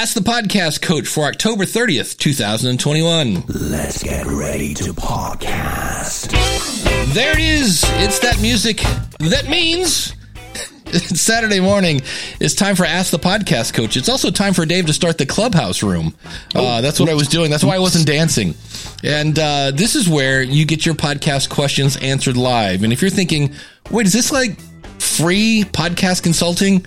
Ask the Podcast Coach for October 30th, 2021. Let's get ready to podcast. There it is. It's that music that means it's Saturday morning. It's time for Ask the Podcast Coach. It's also time for Dave to start the clubhouse room. Uh, that's what I was doing. That's why I wasn't dancing. And uh, this is where you get your podcast questions answered live. And if you're thinking, wait, is this like free podcast consulting?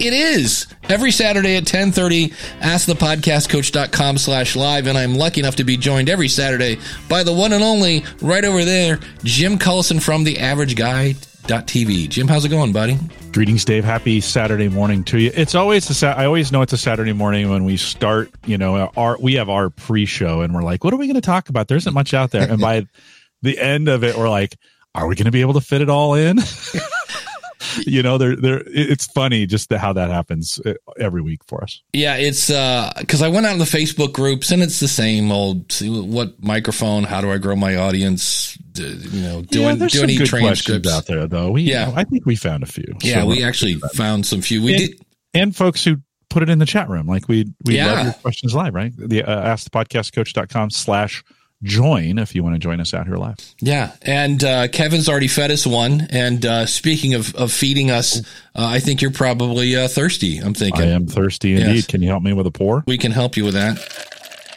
It is every Saturday at 1030, ask the askthepodcastcoach.com slash live. And I'm lucky enough to be joined every Saturday by the one and only right over there, Jim Collison from the average guy TV. Jim, how's it going, buddy? Greetings, Dave. Happy Saturday morning to you. It's always a sa- I always know it's a Saturday morning when we start. You know, our we have our pre-show, and we're like, "What are we going to talk about?" There isn't much out there, and by the end of it, we're like, "Are we going to be able to fit it all in?" you know, they're, they're, it's funny just how that happens uh, every week for us. Yeah, it's uh because I went out in the Facebook groups and it's the same old. See what microphone? How do I grow my audience? You know, doing yeah, doing good transcripts out there though. We, yeah, you know, I think we found a few. Yeah, so we actually found some few. We and, did, and folks who put it in the chat room. Like we we yeah. love your questions live, right? The uh, askthepodcastcoach.com slash join if you want to join us out here live. Yeah. And uh, Kevin's already fed us one. And uh, speaking of, of feeding us, uh, I think you're probably uh, thirsty. I'm thinking. I am thirsty indeed. Yes. Can you help me with a pour? We can help you with that.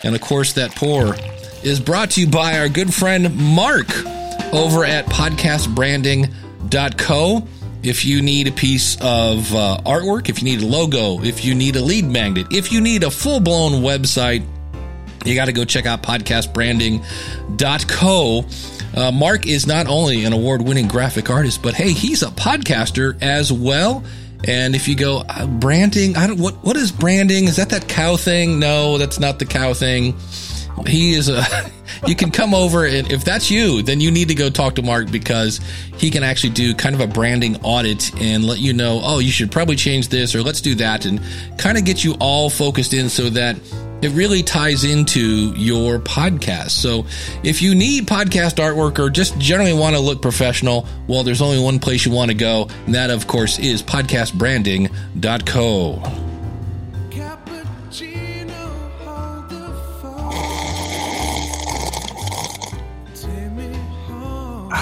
And of course, that pour is brought to you by our good friend Mark over at podcastbranding.co. If you need a piece of uh, artwork, if you need a logo, if you need a lead magnet, if you need a full blown website, you got to go check out podcastbranding.co. Uh, Mark is not only an award winning graphic artist, but hey, he's a podcaster as well. And if you go uh, branding, I don't what what is branding? Is that that cow thing? No, that's not the cow thing. He is a. you can come over and if that's you, then you need to go talk to Mark because he can actually do kind of a branding audit and let you know, oh, you should probably change this or let's do that and kind of get you all focused in so that it really ties into your podcast. So if you need podcast artwork or just generally want to look professional, well, there's only one place you want to go. And that, of course, is podcastbranding.co.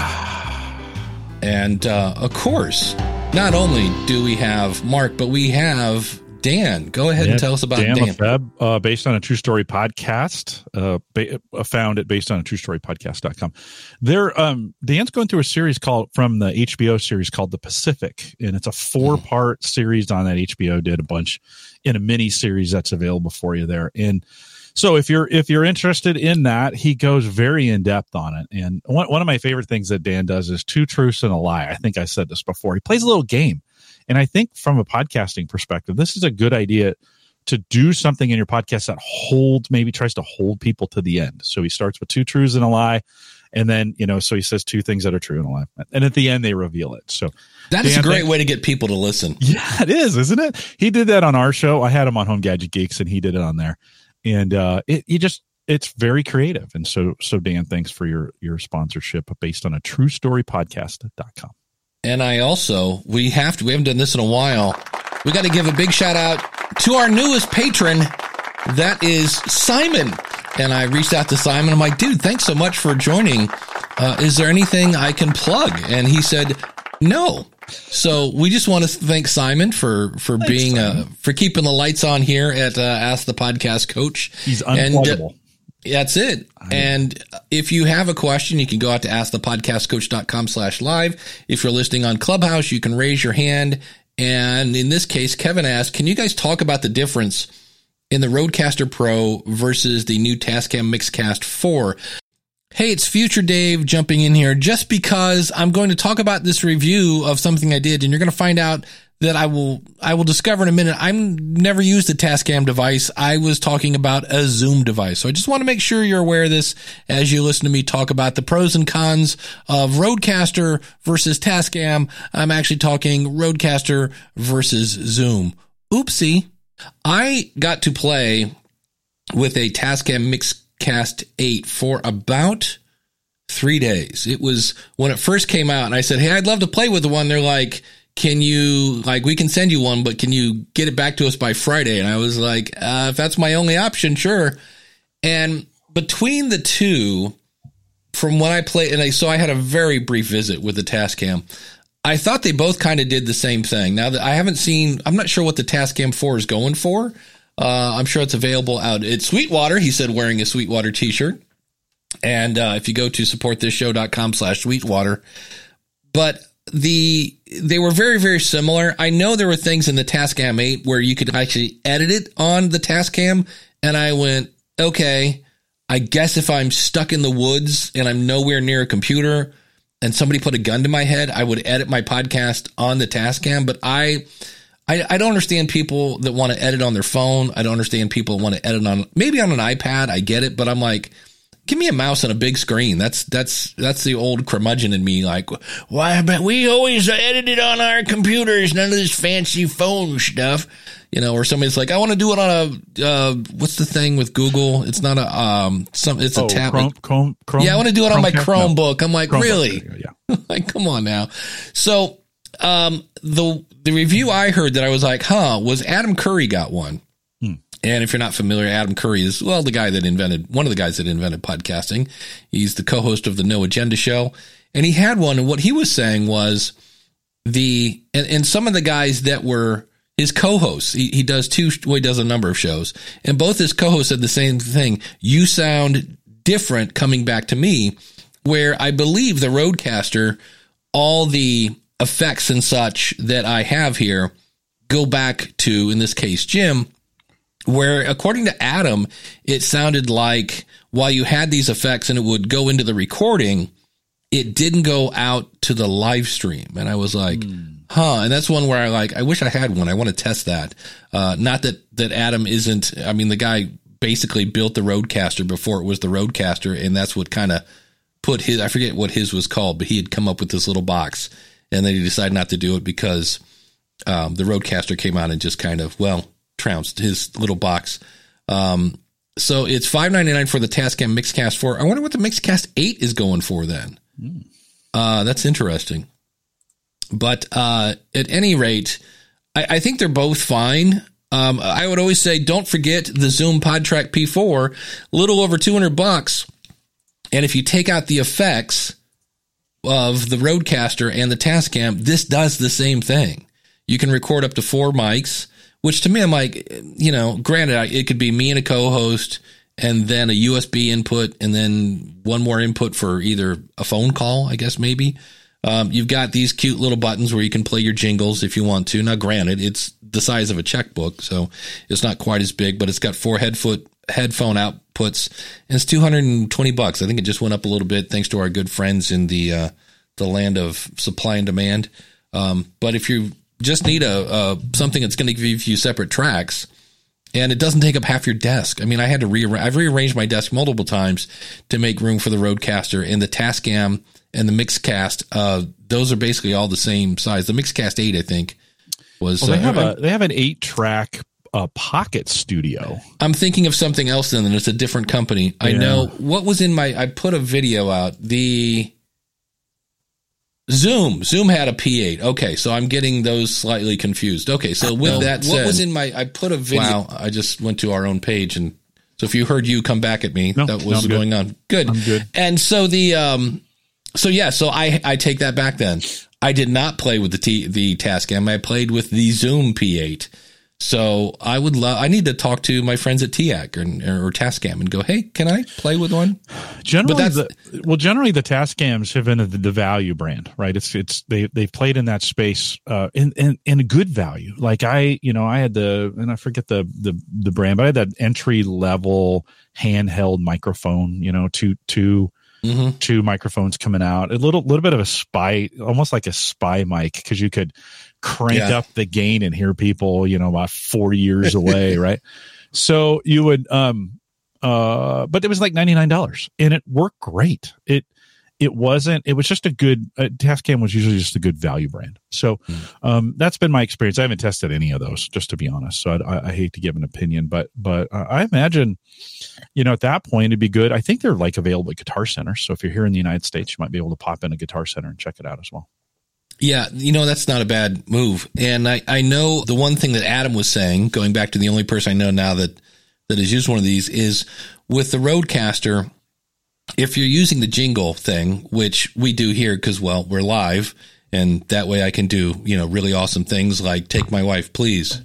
And uh, of course, not only do we have Mark, but we have Dan, go ahead yeah, and tell us about Dan. Dan. Lefebvre, uh, based on a true story podcast, uh, ba- uh, found it based on a true story podcast.com. There, um, Dan's going through a series called from the HBO series called The Pacific, and it's a four part mm. series on that HBO did a bunch in a mini series that's available for you there. And so if you're if you're interested in that, he goes very in depth on it. And one one of my favorite things that Dan does is two truths and a lie. I think I said this before. He plays a little game and I think from a podcasting perspective, this is a good idea to do something in your podcast that holds, maybe tries to hold people to the end. So he starts with two truths and a lie. And then, you know, so he says two things that are true and a lie. And at the end, they reveal it. So that is a great way to get people to listen. Yeah, it is, isn't it? He did that on our show. I had him on Home Gadget Geeks and he did it on there. And uh, it, he just, it's very creative. And so, so Dan, thanks for your, your sponsorship based on a true story podcast.com. And I also, we have to, we haven't done this in a while. We got to give a big shout out to our newest patron. That is Simon. And I reached out to Simon. I'm like, dude, thanks so much for joining. Uh, is there anything I can plug? And he said, no. So we just want to thank Simon for for thanks, being uh, for keeping the lights on here at uh, Ask the Podcast Coach. He's unpluggable. And, uh, that's it. And if you have a question, you can go out to askthepodcastcoach.com slash live. If you're listening on Clubhouse, you can raise your hand. And in this case, Kevin asked, can you guys talk about the difference in the Rodecaster Pro versus the new Tascam Mixcast 4? Hey, it's Future Dave jumping in here just because I'm going to talk about this review of something I did and you're going to find out that I will I will discover in a minute. I'm never used a Tascam device. I was talking about a Zoom device. So I just want to make sure you're aware of this as you listen to me talk about the pros and cons of Rodecaster versus Tascam. I'm actually talking Rodecaster versus Zoom. Oopsie. I got to play with a Tascam Mixcast 8 for about three days. It was when it first came out and I said, Hey, I'd love to play with the one. They're like, can you like we can send you one, but can you get it back to us by Friday? And I was like, uh, if that's my only option, sure. And between the two, from what I played, and I so I had a very brief visit with the Tascam. I thought they both kind of did the same thing. Now that I haven't seen, I'm not sure what the Tascam 4 is going for. Uh, I'm sure it's available out at Sweetwater. He said wearing a Sweetwater t-shirt. And uh, if you go to supportthishow.com slash Sweetwater, but the they were very very similar. I know there were things in the Tascam 8 where you could actually edit it on the Tascam, and I went, okay, I guess if I'm stuck in the woods and I'm nowhere near a computer, and somebody put a gun to my head, I would edit my podcast on the Tascam. But I, I, I don't understand people that want to edit on their phone. I don't understand people want to edit on maybe on an iPad. I get it, but I'm like, give me a mouse and a big screen. That's that's that's the old curmudgeon in me. Like, why? But we always edited on our computers. None of this fancy phone stuff. You know, or somebody's like, I want to do it on a uh, what's the thing with Google? It's not a um some. It's a Oh, tablet. Chrome, Chrome, Chrome, Yeah, I want to do it on my Chromecast? No. Chromebook. I'm like, Chromebook, really? go, Yeah. like, come on now. So, um, the the review I heard that I was like, huh, was Adam Curry got one. Hmm. And if you're not familiar, Adam Curry is well the guy that invented one of the guys that invented podcasting. He's the co-host of the No Agenda show, and he had one. And what he was saying was the and, and some of the guys that were his co-hosts. He, he does two. Well, he does a number of shows, and both his co-hosts said the same thing. You sound different coming back to me, where I believe the Rodecaster, all the effects and such that I have here go back to, in this case, Jim, where according to Adam, it sounded like while you had these effects and it would go into the recording, it didn't go out to the live stream. And I was like, huh. And that's one where I like, I wish I had one. I want to test that. Uh, not that, that Adam isn't, I mean, the guy basically built the Rodecaster before it was the Rodecaster. And that's what kind of put his, I forget what his was called, but he had come up with this little box and then he decided not to do it because, um, the Rodecaster came out and just kind of, well, trounced his little box. Um, so it's five ninety nine for the Tascam Mixcast four. I wonder what the Mixcast eight is going for then. Uh, that's interesting. But uh, at any rate, I, I think they're both fine. Um, I would always say don't forget the Zoom PodTrack P4, little over two hundred bucks. And if you take out the effects of the Rodecaster and the Tascam, this does the same thing. You can record up to four mics, which to me, I'm like, you know, granted, it could be me and a co-host and then a USB input and then one more input for either a phone call, I guess, maybe. Um, you've got these cute little buttons where you can play your jingles if you want to. Now, granted, it's the size of a checkbook, so it's not quite as big, but it's got four headfoot headphone outputs, and it's two hundred and twenty bucks. I think it just went up a little bit thanks to our good friends in the uh, the land of supply and demand. Um, but if you just need a, a something that's going to give you separate tracks, and it doesn't take up half your desk. I mean, I had to rearrange. I've rearranged my desk multiple times to make room for the Rodecaster and the Tascam and the Mixcast. Uh, those are basically all the same size. The Mixcast eight, I think, was. Well, they uh, have a they have an eight track uh, pocket studio. I'm thinking of something else then, and it's a different company. I know what was in my. I put a video out. The Zoom. Zoom had a P8. Okay, so I'm getting those slightly confused. Okay, so with No, that what was in my? I put a video. Wow, I just went to our own page, and so if you heard you come back at me, No, that was good. going on. Good. I'm good. And so the um, so yeah, so I I take that back. Then I did not play with the T, the Tascam. I played with the Zoom P8. So I would love. I need to talk to my friends at TEAC or, or Tascam and go, hey, can I play with one? Generally, the, well, generally the Tascams have been the, the value brand, right? It's it's they they've played in that space uh, in, in in a good value. Like I, you know, I had the and I forget the the the brand, but I had that entry level handheld microphone. You know, two two Mm-hmm. two microphones coming out, a little little bit of a spy, almost like a spy mic, because you could crank Yeah. up the gain and hear people, you know, about four years away, right? So you would, um, uh, but it was like ninety nine dollars, and it worked great. It it wasn't. It was just a good. Uh, Tascam was usually just a good value brand. So um, that's been my experience. I haven't tested any of those, just to be honest. So I, I, I hate to give an opinion, but but uh, I imagine, you know, at that point it'd be good. I think they're like available at Guitar Center. So if you're here in the United States, you might be able to pop in a Guitar Center and check it out as well. Yeah, you know, that's not a bad move. And I, I know the one thing that Adam was saying, going back to the only person I know now that, that has used one of these is with the Rodecaster, if you're using the jingle thing, which we do here because, well, we're live and that way I can do, you know, really awesome things like take my wife, please.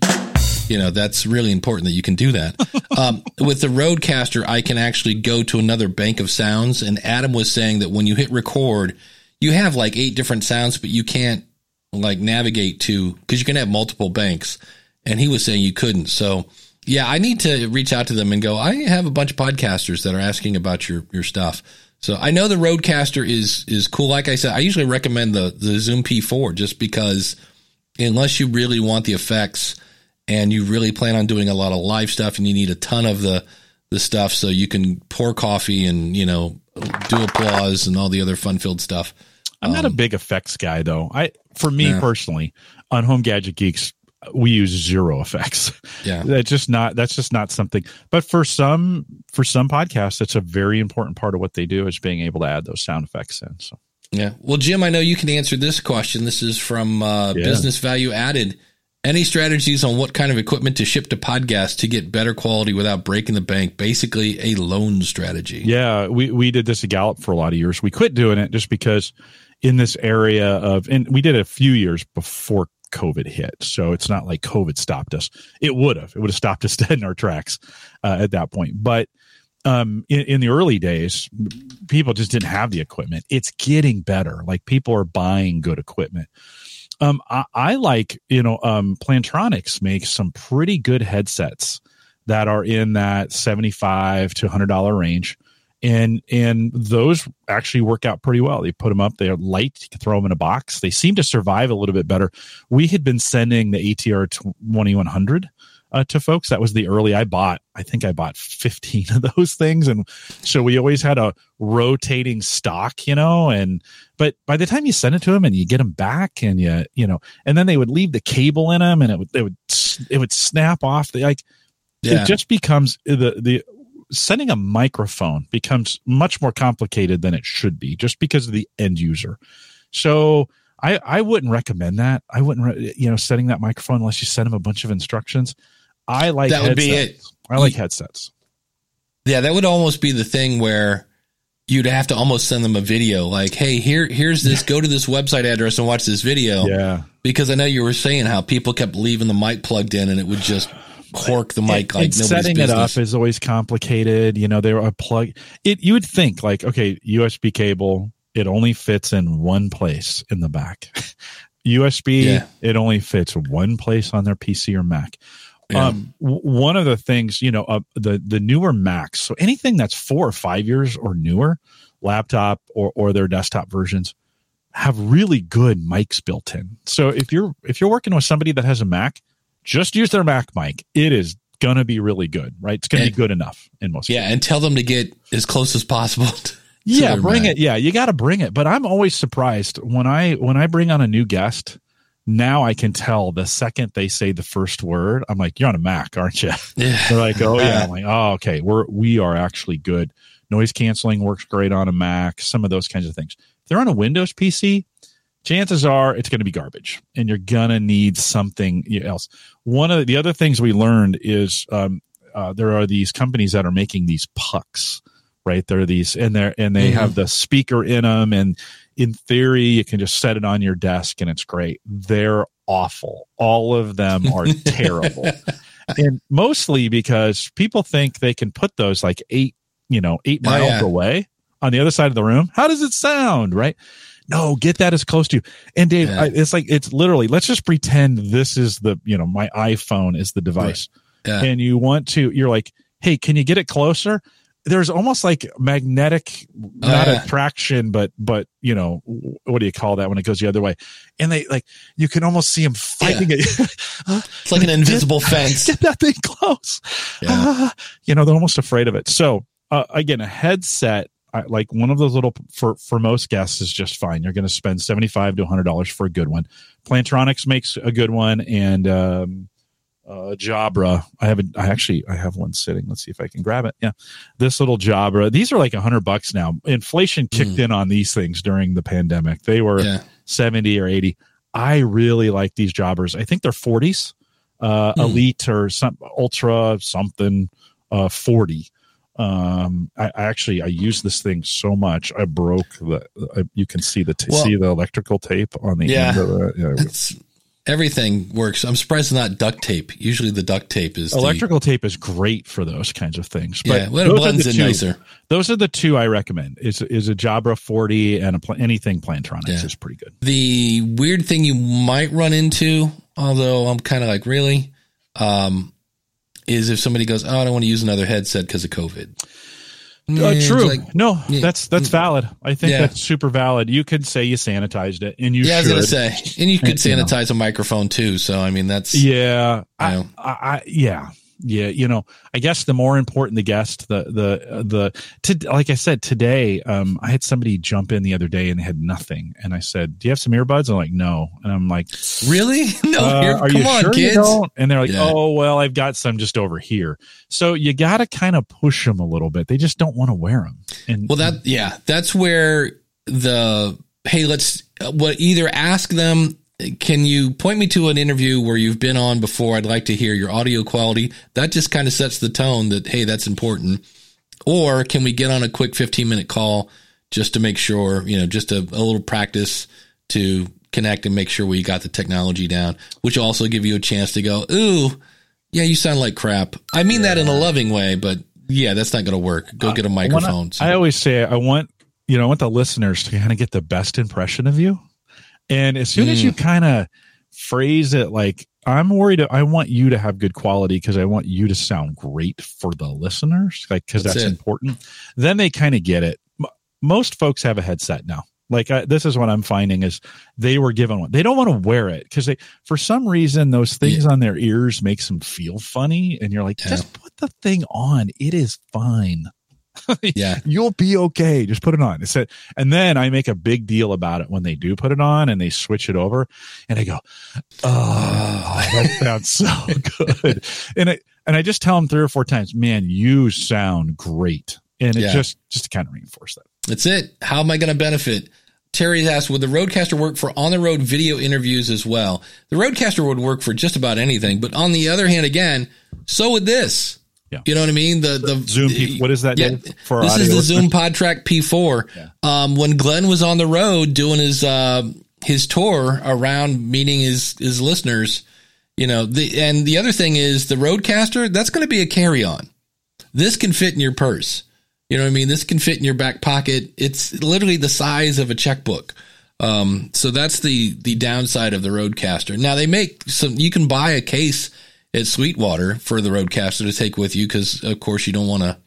You know, that's really important that you can do that. Um, with the Rodecaster, I can actually go to another bank of sounds. And Adam was saying that when you hit record, you have like eight different sounds, but you can't like navigate to because you can have multiple banks. And he was saying you couldn't. So yeah, I need to reach out to them and go, I have a bunch of podcasters that are asking about your, your stuff. So I know the Rodecaster is, is cool. Like I said, I usually recommend the, the Zoom P4 just because unless you really want the effects and you really plan on doing a lot of live stuff and you need a ton of the, the stuff so you can pour coffee and, you know, do applause and all the other fun filled stuff. I'm not a big effects guy though. I for me Yeah. personally, on Home Gadget Geeks, we use zero effects. Yeah. That's just not that's just not something. But for some for some podcasts, it's a very important part of what they do is being able to add those sound effects in. So Yeah. Well, Jim, I know you can answer this question. This is from uh, Yeah. Business Value Added. Any strategies on what kind of equipment to ship to podcasts to get better quality without breaking the bank? Basically, a loan strategy. yeah, we we did this at Gallup for a lot of years. We quit doing it just because in this area of and we did it a few years before COVID hit. So it's not like COVID stopped us. It would have. It would have stopped us dead in our tracks uh, at that point. But um, in, in the early days, people just didn't have the equipment. It's getting better. Like people are buying good equipment. Um, I, I like, you know, um, Plantronics makes some pretty good headsets that are in that 75 to $100 range. And, and those actually work out pretty well. They put them up. They're light. You can throw them in a box. They seem to survive a little bit better. We had been sending the ATR 2100 uh, to folks. That was the early I bought. I think I bought 15 of those things. And so we always had a rotating stock, you know, and, but by the time you send it to them and you get them back and you, you know, and then they would leave the cable in them and it would, they would, it would snap off the, like, Yeah. it just becomes the, the, sending a microphone becomes much more complicated than it should be just because of the end user. So, I, I wouldn't recommend that. I wouldn't, re- you know, setting that microphone unless you send them a bunch of instructions. I like That would be it. I like headsets. Yeah, that would almost be the thing where you'd have to almost send them a video like, "Hey, here here's this go to this website address and watch this video." Yeah. Because I know you were saying how people kept leaving the mic plugged in and it would just cork the mic like and setting business. it up is always complicated. You know, they are plug it. You would think like, okay, USB cable, it only fits in one place in the back. USB, Yeah. it only fits one place on their PC or Mac. Yeah. Um, w- one of the things, you know, uh, the the newer Macs, so anything that's four or five years or newer, laptop or or their desktop versions, have really good mics built in. So if you're if you're working with somebody that has a Mac, just use their Mac mic. It is gonna be really good, right? It's gonna be good enough in most. yeah, and tell them to get as close as possible. yeah, bring Mac. it. Yeah, you got to bring it. But I'm always surprised when I when I bring on a new guest. Now I can tell the second they say the first word, I'm like, "You're on a Mac, aren't you?" Yeah. They're like, "Oh yeah." I'm like, "Oh okay, we're we are actually good. Noise canceling works great on a Mac. Some of those kinds of things. If they're on a Windows PC, chances are it's going to be garbage, and you're gonna need something else. One of the, the other things we learned is um, uh, there are these companies that are making these pucks, right? There are these, and they're and they Mhm. have the speaker in them, and in theory, you can just set it on your desk, and it's great. They're awful. All of them are terrible and mostly because people think they can put those like eight, you know, eight miles yeah. away on the other side of the room. How does it sound? Right? No, get that as close to you. And Dave, Yeah. I, it's like it's literally. Let's just pretend this is the you know my iPhone is the device, Yeah. and you want to. You're like, hey, can you get it closer? There's almost like magnetic, not Oh, yeah. attraction, but but you know what do you call that when it goes the other way? And they like you can almost see them fighting it. It's like an invisible fence. get that thing close. Yeah. Ah, you know, they're almost afraid of it. So uh, again, a headset, I, like one of those little for for most guests is just fine. You're going to spend seventy five to hundred dollars for a good one. Plantronics makes a good one, and um, uh, Jabra. I haven't. I actually I have one sitting. Let's see if I can grab it. Yeah, this little Jabra. These are like a hundred bucks now. Inflation kicked Mm. in on these things during the pandemic. They were Yeah. 70 or 80. I really like these Jabras. I think they're 40s, uh, Hmm. elite or some ultra something, uh, 40. Um, I, I actually, I use this thing so much. I broke the, uh, you can see the, t- Well- see the electrical tape on the Yeah. end of it. Yeah. It's everything works. I'm surprised it's not duct tape. Usually the duct tape is the- Electrical tape is great for those kinds of things. But yeah, well, it those are blends the in two- nicer. Those are the two I recommend. Is is a Jabra 40 and a anything Plantronics Yeah. is pretty good. The weird thing you might run into, although I'm kind of like, really, um, is if somebody goes, "Oh, I don't want to use another headset because of COVID." Uh, true. like- no, yeah. that's that's valid. I think Yeah. that's super valid. You could say you sanitized it, and you yeah, I was gonna say, and you could You know. sanitize a microphone too. So I mean, that's Yeah, I, know. I, I, yeah, yeah. You know, I guess the more important the guest, the the the to, like I said today, um, I had somebody jump in the other day and they had nothing, and I said, "Do you have some earbuds?" I'm like, "No," and I'm like, really no. uh, here, are come you on, sure you don't? And they're like, Yeah. oh, well, I've got some just over here. So you got to kind of push them a little bit. They just don't want to wear them. And Well, that yeah, that's where the hey, let's uh, what either ask them. Can you point me to an interview where you've been on before? I'd like to hear your audio quality. That just kind of sets the tone that hey, that's important. Or can we get on a quick fifteen minute call just to make sure you know just a, a little practice to connect and make sure we got the technology down, which will also give you a chance to go, ooh, yeah, you sound like crap. I mean that in a loving way, but yeah, that's not going to work. Go get a microphone. So- I always say, I want, you know, I want the listeners to kind of get the best impression of you. And as soon as Mm. you kind of phrase it like, I'm worried, I want you to have good quality because I want you to sound great for the listeners, like, because That's that's, important. Then they kind of get it. M- Most folks have a headset now. Like I, this is what I'm finding is they were given one. They don't want to wear it because they, for some reason, those things on their ears makes them feel funny, and you're like, Yeah. just put the thing on. It is fine yeah. you'll be okay. Just put it on. It's a, and then I make a big deal about it when they do put it on and they switch it over, and I go, "Oh, that sounds so good." And I and I just tell them three or four times, "Man, you sound great," and it Yeah. just just to kind of reinforce that. That's it. How am I going to benefit? Terry asked, would the Rodecaster work for on the road video interviews as well? The Rodecaster would work for just about anything, but on the other hand, again, so would this. Yeah. You know what I mean? The the Zoom P- what is that, Yeah, for our this is the listeners? Zoom PodTrack P4. Um, when Glenn was on the road doing his uh, his tour around meeting his his listeners, you know, the and the other thing is the Rodecaster. That's going to be a carry on. This can fit in your purse. You know what I mean? This can fit in your back pocket. It's literally the size of a checkbook. Um, so that's the the downside of the Rodecaster. Now they make some. You can buy a case at Sweetwater for the Rodecaster to take with you because, of course, you don't want to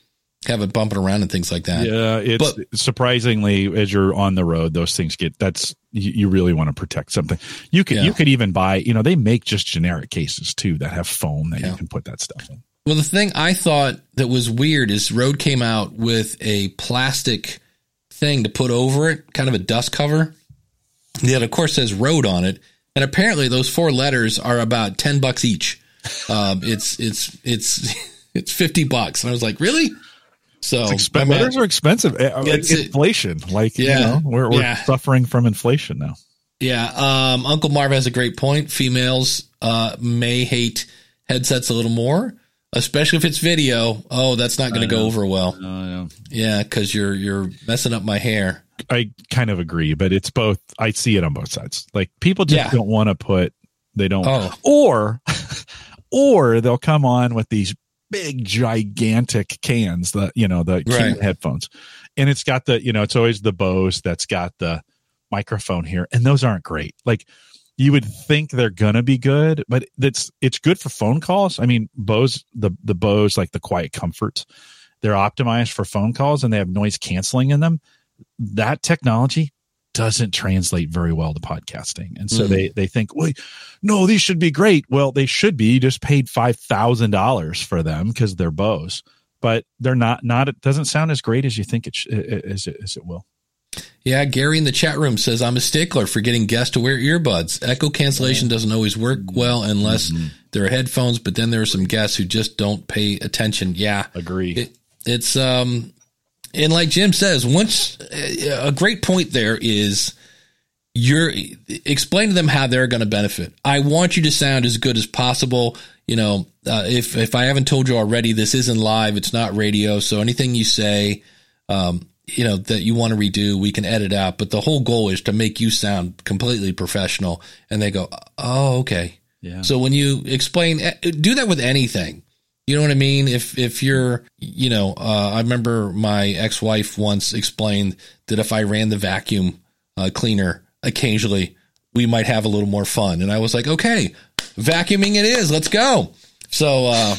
have it bumping around and things like that. Yeah, it's But- surprisingly as you're on the road, those things get that's you, you really want to protect something. You could Yeah. you could even buy, you know, they make just generic cases too that have foam that Yeah. you can put that stuff in. Well, the thing I thought that was weird is Rode came out with a plastic thing to put over it, kind of a dust cover. That, of course, says Rode on it, and apparently those four letters are about ten bucks each. Um, it's it's it's it's fifty bucks, and I was like, really? So Expen- I mean, letters are expensive. Uh, It's- inflation, like Yeah. you know, we're, we're Yeah. suffering from inflation now. Yeah, um, Uncle Marv has a great point. Females uh, may hate headsets a little more, especially if it's video. Oh, that's not going to go over well. Yeah, because you're you're messing up my hair. I kind of agree, but it's both. I see it on both sides. Like people just Yeah. don't want to put. They don't, Oh. or or they'll come on with these big gigantic cans the you know the Right. Headphones. And it's got the you know it's always the bose that's got the microphone here. And those aren't great. Like you would think they're gonna be good but that's it's good for phone calls. I mean bose the the bose like the quiet comfort they're optimized for phone calls and they have noise canceling in them. That technology doesn't translate very well to podcasting. And so Mhm. they they think wait no these should be great. Well they should be. You just paid five thousand dollars for them because they're bose but they're not not it doesn't sound as great as you think it sh- as it, as it will. Yeah, Gary in the chat room says I'm a stickler for getting guests to wear earbuds. Echo cancellation doesn't always work well unless there are headphones, but then there are some guests who just don't pay attention. Yeah, agree. It, it's um, and like Jim says, once a great point there is you're explain to them how they're going to benefit. I want you to sound as good as possible. You know, uh, if if I haven't told you already, this isn't live; it's not radio. So anything you say, um, you know, that you want to redo, we can edit out. But the whole goal is to make you sound completely professional. And they go, "Oh, okay." Yeah. So when you explain, eh, do that with anything. You know what I mean? If if you're, you know, uh, I remember my ex wife once explained that if I ran the vacuum uh, cleaner occasionally, we might have a little more fun. And I was like, okay, vacuuming it is. Let's go. So, uh,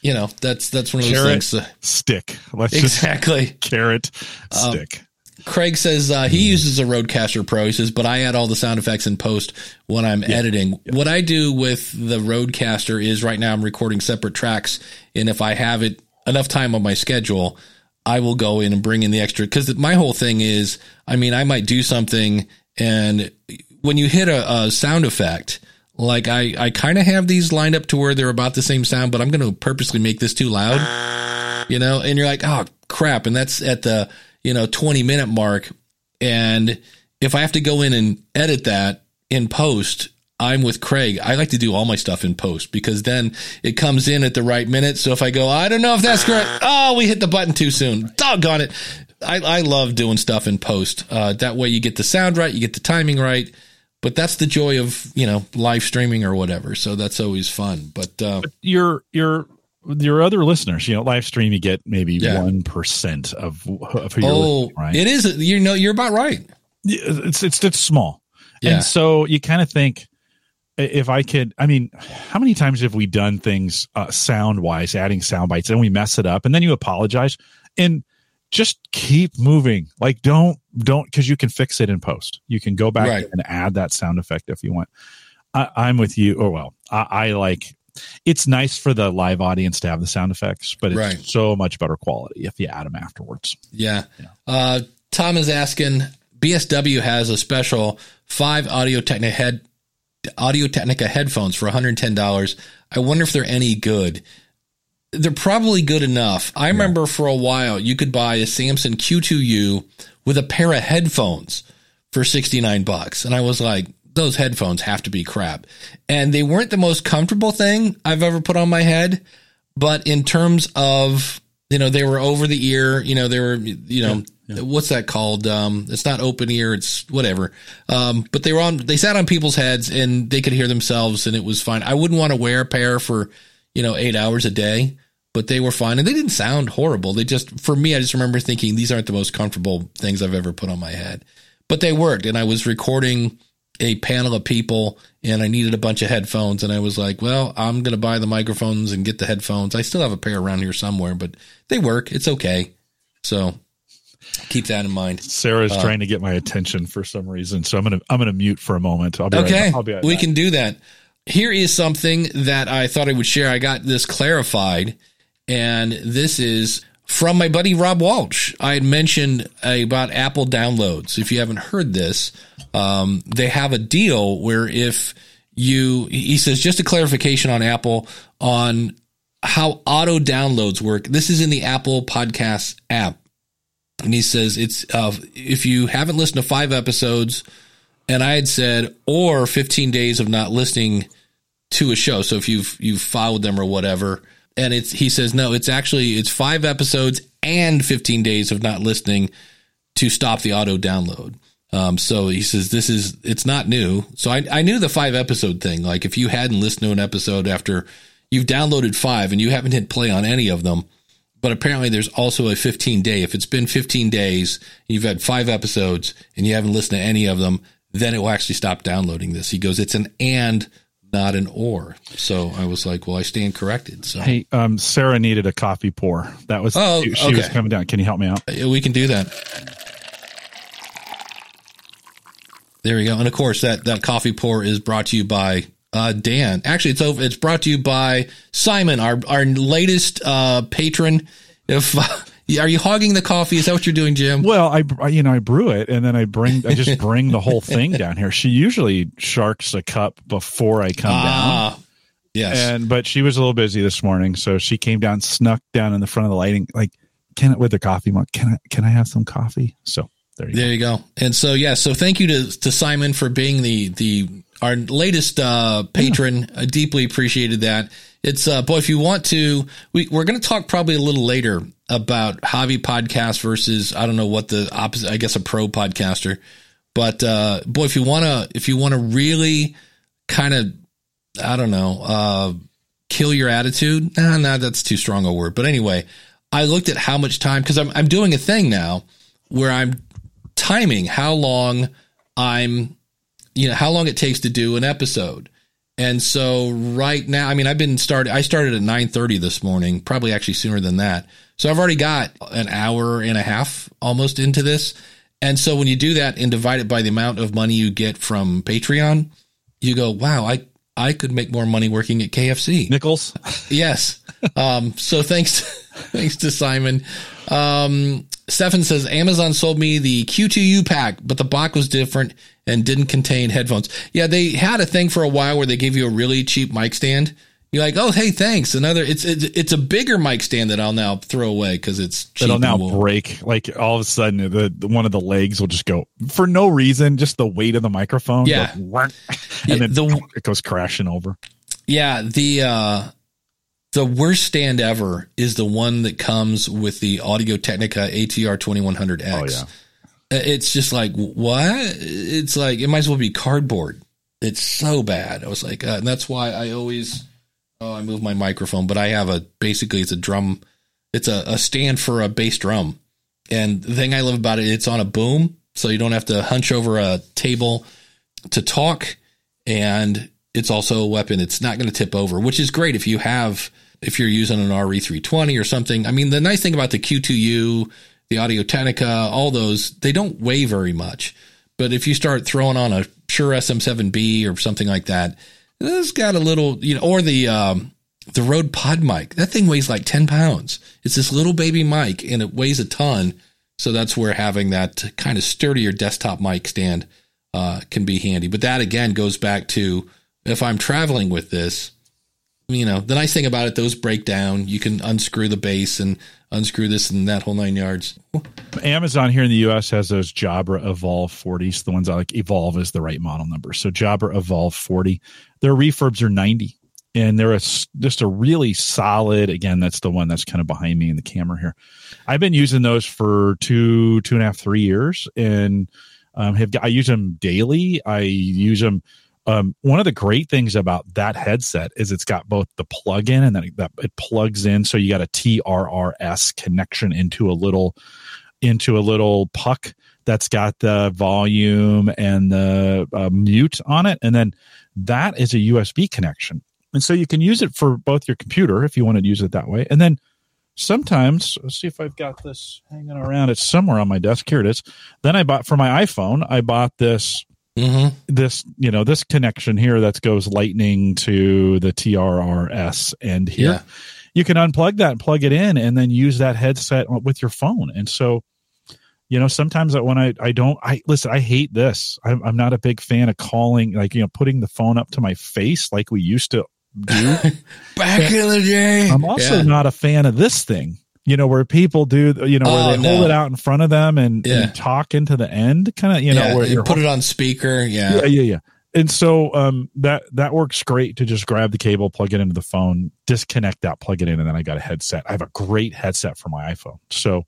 you know, that's that's one of those Carrot, things. uh, stick. Let's just exactly. carrot, stick. Craig says uh, he uses a Rodecaster Pro. He says, but I add all the sound effects in post when I'm editing. What I do with the Rodecaster is right now I'm recording separate tracks, and if I have it enough time on my schedule, I will go in and bring in the extra. Because my whole thing is, I mean, I might do something, and when you hit a, a sound effect, like I, I kind of have these lined up to where they're about the same sound, but I'm going to purposely make this too loud, you know, and you're like, oh crap. And that's at the, you know, 20 minute mark. And if I have to go in and edit that in post, I'm with Craig. I like to do all my stuff in post because then it comes in at the right minute. So if I go, I don't know if that's correct. Oh, we hit the button too soon. Doggone it. I, I love doing stuff in post. Uh, that way you get the sound right, you get the timing right. But that's the joy of, you know, live streaming or whatever. So that's always fun. But, uh, Your your your other listeners, you know, live stream, you get maybe Yeah. one percent of of who you're oh, right? it is, you know, you're about right. It's it's it's small, Yeah. and so you kind of think if I could, I mean, how many times have we done things uh, sound wise, adding sound bites, and we mess it up, and then you apologize and just keep moving. Like don't don't because you can fix it in post. You can go back Right. and add that sound effect if you want. I, I'm with you. Or well, I, I like. It's nice for the live audience to have the sound effects, but it's Right. so much better quality if you add them afterwards. Yeah. Uh, Tom is asking BSW has a special five Audio Technica head Audio Technica headphones for $110. I wonder if they're any good. They're probably good enough. I remember for a while you could buy a Samson Q2U with a pair of headphones for 69 bucks. And I was like, those headphones have to be crap. And they weren't the most comfortable thing I've ever put on my head, but in terms of, you know, they were over the ear, you know, they were, you know, what's that called? Um, it's not open ear, it's whatever. Um, but they were on, they sat on people's heads and they could hear themselves and it was fine. I wouldn't want to wear a pair for, you know, eight hours a day, but they were fine and they didn't sound horrible. They just, for me, I just remember thinking these aren't the most comfortable things I've ever put on my head, but they worked. And I was recording a panel of people and I needed a bunch of headphones. And I was like, well, I'm going to buy the microphones and get the headphones. I still have a pair around here somewhere, but they work. It's okay. So keep that in mind. Sarah's Uh, trying to get my attention for some reason, so I'm gonna I'm gonna mute for a moment. I'll be Okay. Right, I'll be right we back. can do that. Here is something that I thought I would share. I got this clarified, and this is from my buddy Rob Walsh. I had mentioned about Apple downloads. If you haven't heard this, um, they have a deal where if you, he says, just a clarification on Apple on how auto downloads work. This is in the Apple Podcast app. And he says it's uh, if you haven't listened to five episodes, and I had said or 15 days of not listening to a show. So if you've you've followed them or whatever, and it's he says no, it's actually it's five episodes and 15 days of not listening to stop the auto download. Um, so he says this is it's not new. So I I knew the five episode thing. Like if you hadn't listened to an episode after you've downloaded five and you haven't hit play on any of them, but apparently there's also a 15 day. If it's been 15 days, you've had five episodes and you haven't listened to any of them, then it will actually stop downloading this. He goes, it's an and, not an or. So I was like, well, I stand corrected. So Hey, um, Sarah needed a coffee pour. That was Oh, she, she was coming down. Can you help me out? We can do that. There we go. And of course, that, that coffee pour is brought to you by uh, Dan. Actually, it's over. It's brought to you by Simon, our our latest uh, patron. If are you hogging the coffee? Is that what you're doing, Jim? Well, I, I you know I brew it and then I bring I just bring the whole thing down here. She usually sharks a cup before I come down. Ah, yes. And but she was a little busy this morning, so she came down, snuck down in the front of the lighting, like can I, with the coffee mug. Can I can I have some coffee? So there you There you go. And so yeah, so thank you to to Simon for being the the our latest uh patron. I deeply appreciated that. It's uh boy if you want to we we're going to talk probably a little later about hobby podcast versus I don't know what the opposite I guess a pro podcaster. But uh boy if you want to if you want to really kind of I don't know uh kill your attitude. Nah, nah, that's too strong a word. But anyway, I looked at how much time because I'm I'm doing a thing now where I'm timing how long I'm, you know, how long it takes to do an episode. And so right now, I mean, I've been started. I started at nine thirty this morning, probably actually sooner than that. So I've already got an hour and a half almost into this. And so when you do that and divide it by the amount of money you get from Patreon, you go, wow, I I could make more money working at KFC. Nichols. Yes. Um, so thanks, thanks to Simon. Um, Stefan says Amazon sold me the Q2U pack, but the box was different and didn't contain headphones. Yeah, they had a thing for a while where they gave you a really cheap mic stand. You're like, oh, hey, thanks. Another, it's it's, it's a bigger mic stand that I'll now throw away because it's cheap. It'll now and break. Like all of a sudden, the, the one of the legs will just go for no reason. Just the weight of the microphone. Yeah. goes whack, Yeah, and then the- it goes crashing over. Yeah, the uh the worst stand ever is the one that comes with the Audio Technica ATR 2100X. Oh yeah. Uh, It's just like what? It's like it might as well be cardboard. It's so bad. I was like, uh, and that's why I always oh I move my microphone, but I have a basically it's a drum. It's a, a stand for a bass drum, and the thing I love about it, it's on a boom, so you don't have to hunch over a table to talk, and it's also a weapon. It's not going to tip over, which is great if you have if you're using an RE320 or something. I mean, the nice thing about the Q2U, the Audio Technica, all those, they don't weigh very much. But if you start throwing on a Shure SM7B or something like that, it's got a little, you know, or the um, the Rode Pod mic. That thing weighs like 10 pounds. It's this little baby mic and it weighs a ton. So that's where having that kind of sturdier desktop mic stand uh, can be handy. But that again goes back to if I'm traveling with this, you know, the nice thing about it, those break down. You can unscrew the base and unscrew this and that whole nine yards. Amazon here in the US has those Jabra Evolve 40s. The ones I like Evolve is the right model number. So Jabra Evolve 40. Their refurbs are 90. And they're a, just a really solid, again, that's the one that's kind of behind me in the camera here. I've been using those for two, two and a half, three years. And um, have I use them daily. I use them. Um, one of the great things about that headset is it's got both the plug-in and then that it plugs in. So you got a TRRS connection into a little into a little puck that's got the volume and the uh, mute on it, and then that is a USB connection, and so you can use it for both your computer if you want to use it that way, and then sometimes let's see if I've got this hanging around. It's somewhere on my desk. Here it is. Then I bought for my iPhone. I bought this Mm-hmm. this you know this connection here that goes lightning to the TRRS end here. Yeah. You can unplug that and plug it in, and then use that headset with your phone. And so, you know, sometimes when I I don't I listen, I hate this. I'm, I'm not a big fan of calling like you know putting the phone up to my face like we used to do. Back in the day. I'm also Yeah. not a fan of this thing. You know, where people do, you know, where Oh, they hold it out in front of them and, Yeah. and talk into the end, kind of, you know, yeah, where you're put it on speaker. Yeah. yeah, yeah, yeah. And so um, that that works great to just grab the cable, plug it into the phone, disconnect that, plug it in, and then I got a headset. I have a great headset for my iPhone. So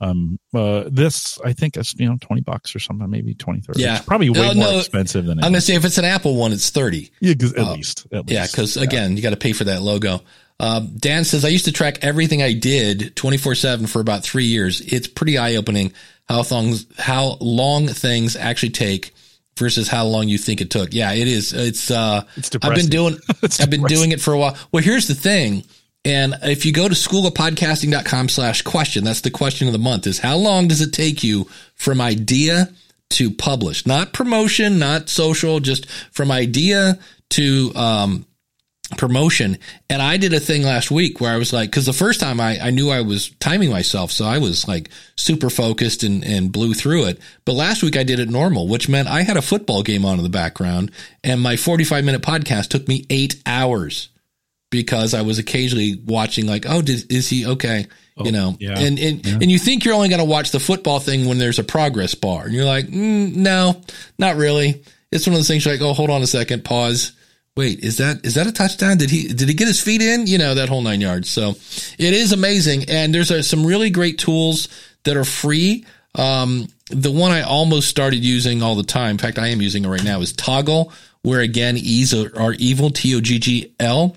um, uh, this I think is you know twenty bucks or something, maybe 20, 30. Yeah. It's probably way No, more no, expensive than it I'm going to is. say if it's an Apple one, it's 30. Yeah, at uh, least, at least. Yeah, because again, you got to pay for that logo. Um, Dan says I used to track everything I did 24 seven for about three years. It's pretty eye opening how things how long things actually take versus how long you think it took. Yeah, it is. It's uh, It's I've been doing I've been doing it for a while. Well, here's the thing. And if you go to schoolofpodcasting.com slash question, that's the question of the month is how long does it take you from idea to publish? Not promotion, not social, just from idea to, um, promotion. And I did a thing last week where I was like, cause the first time I, I knew I was timing myself. So I was like super focused and, and blew through it. But last week I did it normal, which meant I had a football game on in the background and my 45 minute podcast took me eight hours because I was occasionally watching like, oh, did, is he okay? you know, yeah. and and and you think you're only going to watch the football thing when there's a progress bar, and you're like, mm, no, not really. It's one of those things you're like, oh, hold on a second, pause. Wait, is that is that a touchdown? Did he did he get his feet in? You know that whole nine yards. So it is amazing, and there's some really great tools that are free. Um, the one I almost started using all the time, in fact, I am using it right now, is Toggl, where again, E's are, are evil, T O G G L,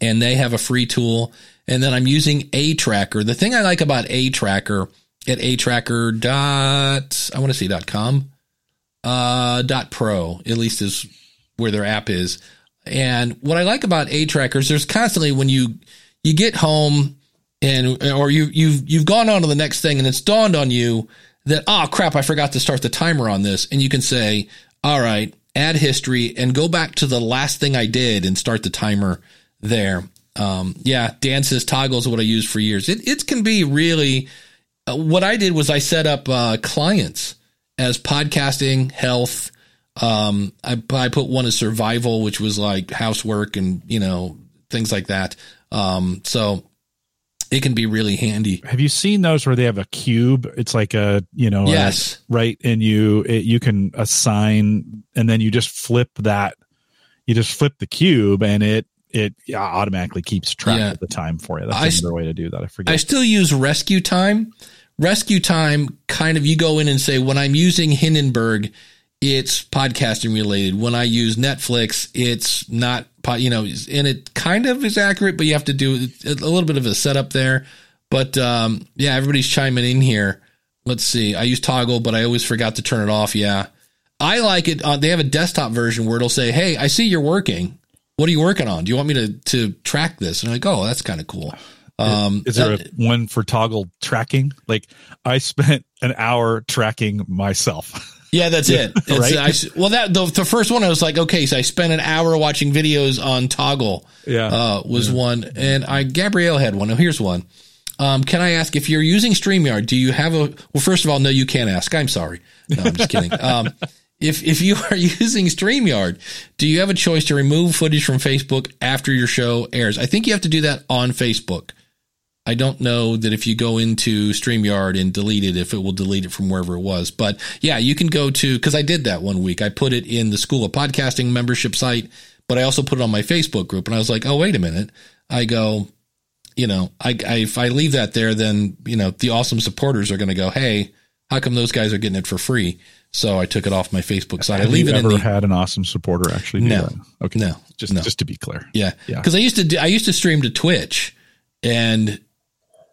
and they have a free tool. And then I'm using A Tracker. The thing I like about A Tracker at A Tracker dot I want to say dot com, uh, dot pro at least is where their app is. And what I like about A Trackers, there's constantly when you you get home and or you you've you've gone on to the next thing and it's dawned on you that oh crap I forgot to start the timer on this and you can say all right add history and go back to the last thing I did and start the timer there. Um, yeah, Dan says Toggl is what I used for years. It it can be really. Uh, what I did was I set up uh, clients as podcasting, health. Um, I I put one as survival, which was like housework and you know things like that. Um, so it can be really handy. Have you seen those where they have a cube? It's like a you know, a- Yes. right, and you it, you can assign, and then you just flip that. You just flip the cube, and it it automatically keeps track Yeah. of the time for you. That's I another way to do that. I forget. I still use RescueTime. Rescue time kind of you go in and say when I'm using Hindenburg, it's podcasting related. When I use Netflix, it's not po- you know, and it kind of is accurate, but you have to do a little bit of a setup there. But um, yeah, everybody's chiming in here. Let's see. I use Toggl, but I always forgot to turn it off. Yeah. I like it. Uh, they have a desktop version where it'll say, "Hey, I see you're working. What are you working on? Do you want me to to track this?" And I'm like, "Oh, that's kind of cool." Um, Is there that- one for Toggl tracking? Like I spent an hour tracking myself. Yeah, that's it. It's, Right? I well, that the, the first one I was like, okay, so I spent an hour watching videos on Toggl. Yeah. uh, was one, and I Gabrielle had one. Now here's one. Um, can I ask if you're using StreamYard? Do you have a? Well, first of all, no, you can't ask. I'm sorry. No, I'm just kidding. Um, if if you are using StreamYard, do you have a choice to remove footage from Facebook after your show airs? I think you have to do that on Facebook. I don't know that if you go into StreamYard and delete it, if it will delete it from wherever it was. But yeah, you can go to, cause I did that one week. I put it in the School of Podcasting membership site, but I also put it on my Facebook group and I was like, oh, wait a minute. I go, you know, I, I if I leave that there, then, you know, the awesome supporters are going to go, Hey, how come those guys are getting it for free? So I took it off my Facebook site. I Have leave you it ever the, had an awesome supporter actually do No. that? Okay. No. Just No. just to be clear. Yeah, Yeah. Because I used to do, I used to stream to Twitch, and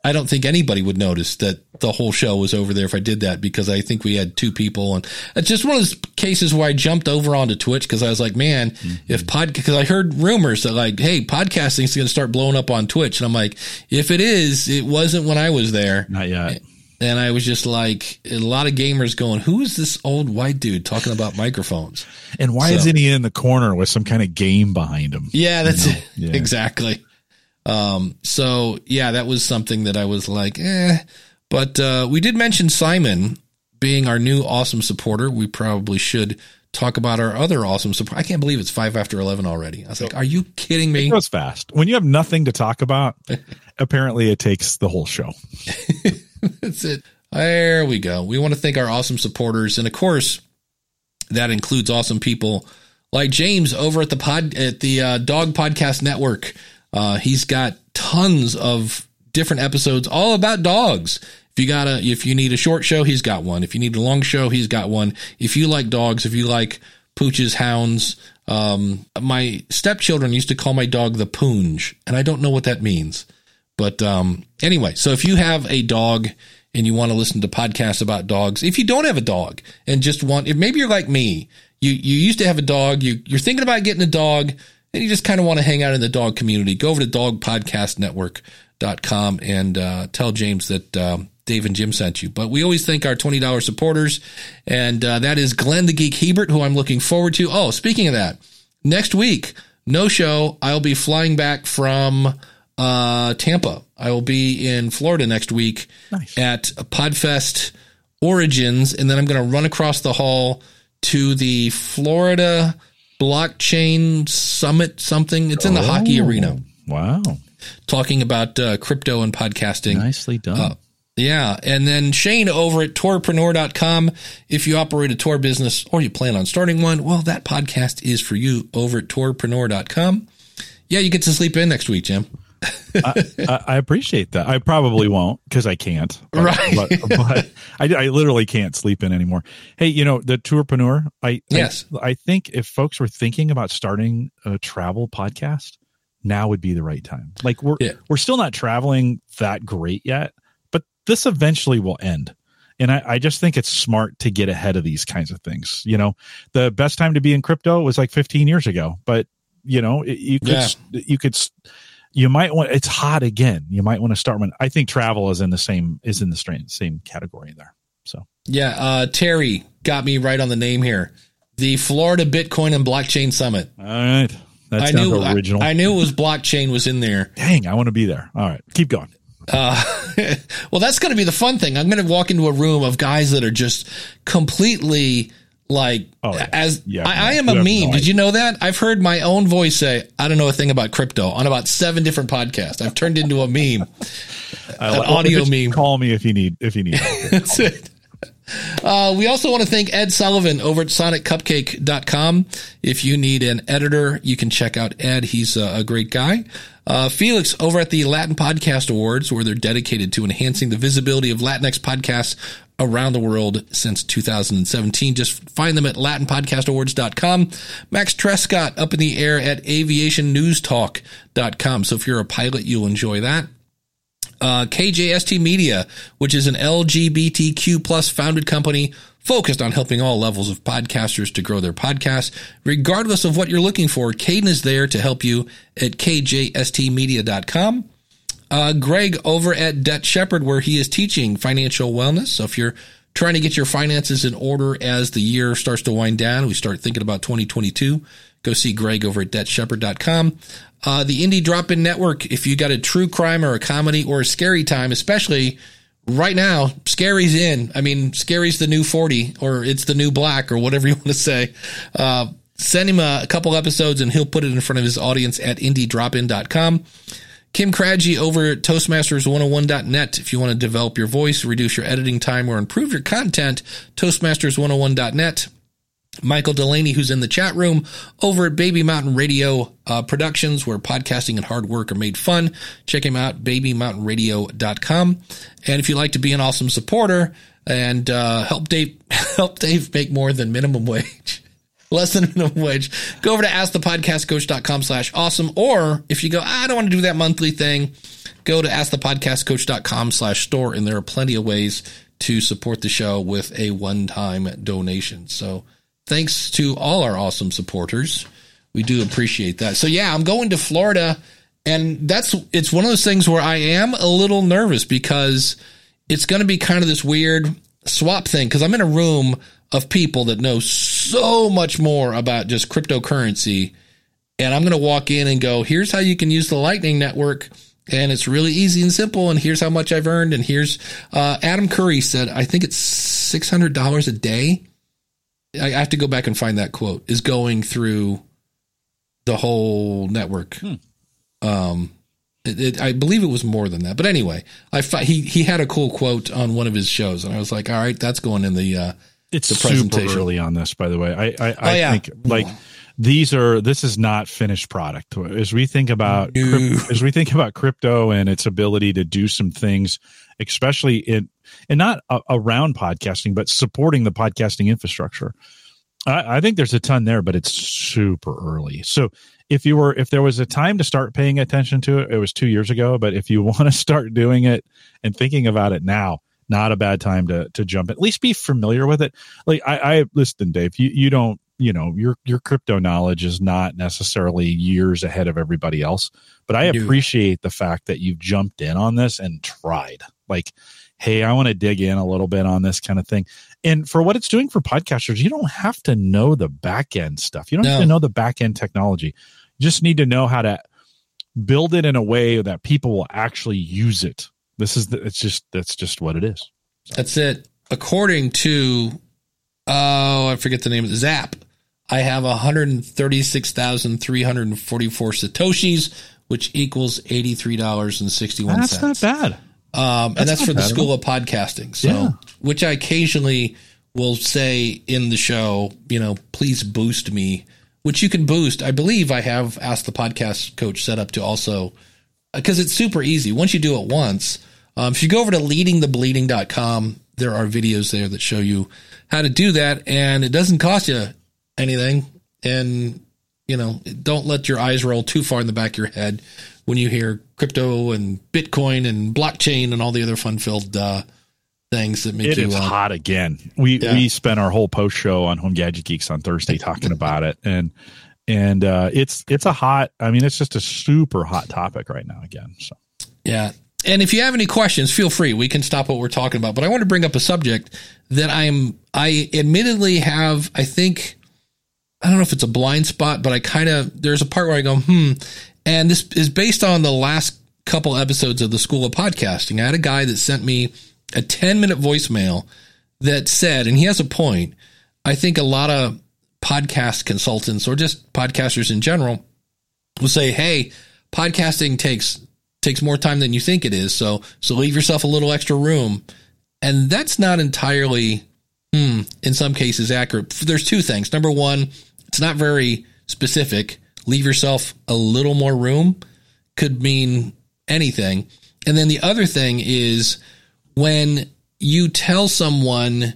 I don't think anybody would notice that the whole show was over there if I did that because I think we had two people, and it's just one of those cases where I jumped over onto Twitch because I was like, man, mm-hmm. if pod because I heard rumors that like, hey, podcasting is going to start blowing up on Twitch, and I'm like, if it is, it wasn't when I was there. Not yet. And I was just like, a lot of gamers going, who is this old white dude talking about microphones? And why So- isn't he in the corner with some kind of game behind him? Yeah, that's it. Yeah. Exactly. Um, so yeah, that was something that I was like, eh. But uh, we did mention Simon being our new awesome supporter. We probably should talk about our other awesome support. I can't believe it's five after eleven already. I was like, are you kidding me? It goes fast. When you have nothing to talk about, apparently it takes the whole show. That's it. There we go. We want to thank our awesome supporters, and of course, that includes awesome people like James over at the pod at the uh, Dog Podcast Network. Uh, he's got tons of different episodes all about dogs. If you got a, if you need a short show, he's got one. If you need a long show, he's got one. If you like dogs, if you like pooches, hounds, um, my stepchildren used to call my dog the Poonge, and I don't know what that means. But um, anyway, so if you have a dog and you want to listen to podcasts about dogs, if you don't have a dog and just want, if maybe you're like me, you you used to have a dog, you you're thinking about getting a dog, and you just kind of want to hang out in the dog community, go over to dogpodcastnetwork.com and uh, tell James that um, Dave and Jim sent you. But we always thank our twenty dollars supporters, and uh, that is Glenn the Geek Hebert, who I'm looking forward to. Oh, speaking of that, next week, no show. I'll be flying back from uh, Tampa. I will be in Florida next week Nice. at Podfest Origins, and then I'm going to run across the hall to the Florida Blockchain Summit. Something. It's in the hockey Oh, arena. Wow. talking about uh, crypto and podcasting. Nicely done. Uh, yeah. And then Shane over at tourpreneur.com. If you operate a tour business or you plan on starting one, well, that podcast is for you over at tourpreneur.com. Yeah, you get to sleep in next week, Jim. I, I, appreciate that. I probably won't because I can't. But, right. but, but I, I, literally can't sleep in anymore. Hey, you know, the tourpreneur, I, yes. I, I think if folks were thinking about starting a travel podcast, now would be the right time. Like we're, yeah. we're still not traveling that great yet, but this eventually will end. And I, I just think it's smart to get ahead of these kinds of things. You know, the best time to be in crypto was like 15 years ago, but you know, you could, yeah. you could, you might want it's hot again. You might want to start when I think travel is in the same is in the same same category there. So yeah, uh, Terry got me right on the name here. The Florida Bitcoin and Blockchain Summit. All right, that I knew original. I, I, knew it was blockchain was in there. Dang, I want to be there. All right, keep going. Uh, well, that's going to be the fun thing. I'm going to walk into a room of guys that are just completely like oh, yeah. as yeah, I, I, am a meme. No Did you know that? I've heard my own voice say, "I don't know a thing about crypto" on about seven different podcasts. I've turned into a meme, an audio meme. Call me if you need if you need. That's it. Uh, we also want to thank Ed Sullivan over at soniccupcake.com. If you need an editor, you can check out Ed. He's a, a great guy. Uh, Felix over at the Latin Podcast Awards, where they're dedicated to enhancing the visibility of Latinx podcasts around the world since 2017. Just find them at latinpodcastawards.com. Max Trescott up in the air at aviationnewstalk.com. So if you're a pilot, you'll enjoy that. Uh, KJST Media, which is an LGBTQ plus founded company focused on helping all levels of podcasters to grow their podcasts. Regardless of what you're looking for, Caden is there to help you at kjstmedia.com uh, Greg over at Debt Shepherd, where he is teaching financial wellness. So if you're trying to get your finances in order as the year starts to wind down, we start thinking about 2022. Go see Greg over at debtshepherd.com. Uh, the Indie Drop In Network, if you got a true crime or a comedy or a scary time, especially right now, scary's in. I mean, scary's the new 40 or it's the new black or whatever you want to say. Uh, send him a, a couple episodes and he'll put it in front of his audience at indiedropin.com. Kim Craggy over at Toastmasters101.net. If you want to develop your voice, reduce your editing time, or improve your content, Toastmasters101.net. Michael Delaney, who's in the chat room over at Baby Mountain Radio uh, Productions, where podcasting and hard work are made fun. Check him out, babymountainradio.com. And if you'd like to be an awesome supporter and uh, help Dave help Dave make more than minimum wage, less than minimum wage, go over to askthepodcastcoach.com slash awesome. Or if you go, I don't want to do that monthly thing, go to askthepodcastcoach.com slash store. And there are plenty of ways to support the show with a one-time donation. So thanks to all our awesome supporters. We do appreciate that. So yeah, I'm going to Florida and that's, it's one of those things where I am a little nervous because it's going to be kind of this weird swap thing. Cause I'm in a room of people that know so much more about just cryptocurrency. And I'm going to walk in and go, here's how you can use the Lightning Network. And it's really easy and simple. And here's how much I've earned. And here's uh, Adam Curry said, I think it's $600 a day. I have to go back and find that quote, is going through the whole network. Hmm. Um, it, it, I believe it was more than that, but anyway, I he he had a cool quote on one of his shows, and I was like, all right, that's going in the uh, it's the super early on this, by the way. I I, I oh, yeah. think like these are this is not finished product. As we think about crypto, as we think about crypto and its ability to do some things, especially in and not a, around podcasting, but supporting the podcasting infrastructure. I, I think there's a ton there, but it's super early. So if you were if there was a time to start paying attention to it, it was two years ago. But if you want to start doing it and thinking about it now, not a bad time to to jump. At least be familiar with it. Like I, I listen, Dave. You you don't you know your your crypto knowledge is not necessarily years ahead of everybody else. But I appreciate the fact that you've jumped in on this and tried. Like, hey, I want to dig in a little bit on this kind of thing. And for what it's doing for podcasters, you don't have to know the back end stuff. You don't no. have to know the back end technology. You just need to know how to build it in a way that people will actually use it this is the, it's just that's just what it is. So. That's it. According to oh, I forget the name of the Zap. I have 136,344 satoshis, which equals eighty three dollars and sixty one That's not bad. Um, and that's for the School of Podcasting. So, Yeah. which I occasionally will say in the show, you know, please boost me, which you can boost. I believe I have asked the podcast coach set up to also, because it's super easy. Once you do it once, um, if you go over to leadingthebleeding.com, there are videos there that show you how to do that. And it doesn't cost you anything. And, you know, don't let your eyes roll too far in the back of your head when you hear crypto and Bitcoin and blockchain and all the other fun filled uh, things that make It you. is uh, hot again. We Yeah. we spent our whole post show on Home Gadget Geeks on Thursday talking about it, and and uh, it's it's a hot. I mean, it's just a super hot topic right now again. So Yeah. And if you have any questions, feel free. We can stop what we're talking about. But I want to bring up a subject that I'm, I admittedly have, I think, I don't know if it's a blind spot, but I kind of, there's a part where I go, hmm. And this is based on the last couple episodes of the School of Podcasting. I had a guy that sent me a 10 minute voicemail that said, and he has a point. I think a lot of podcast consultants or just podcasters in general will say, "Hey, podcasting takes takes more time than you think it is, so so leave yourself a little extra room." And that's not entirely, hmm, in some cases, accurate. There's two things. Number one, it's not very specific. Leave yourself a little more room could mean anything. And then the other thing is when you tell someone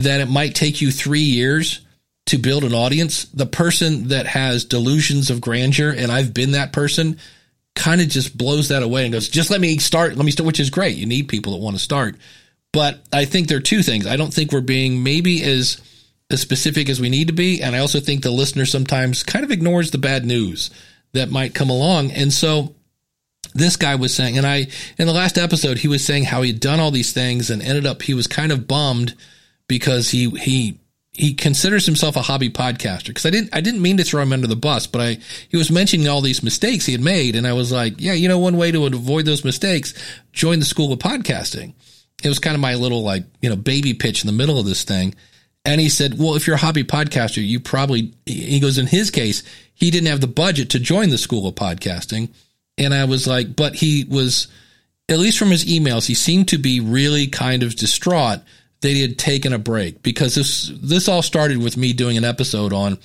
that it might take you three years to build an audience, the person that has delusions of grandeur, and I've been that person, kind of just blows that away and goes, just let me start, let me start, which is great. You need people that want to start. But I think there are two things. I don't think we're being maybe as as specific as we need to be. And I also think the listener sometimes kind of ignores the bad news that might come along. And so this guy was saying, and I, in the last episode, he was saying how he'd done all these things and ended up, he was kind of bummed because he, he, he considers himself a hobby podcaster. Cause I didn't, I didn't mean to throw him under the bus, but I, he was mentioning all these mistakes he had made. And I was like, yeah, you know, one way to avoid those mistakes, join the school of podcasting. It was kind of my little like, you know, baby pitch in the middle of this thing. And he said, well, if you're a hobby podcaster, you probably, he goes, in his case, he didn't have the budget to join the school of podcasting. And I was like, but he was, at least from his emails, he seemed to be really kind of distraught that he had taken a break because this, this all started with me doing an episode on,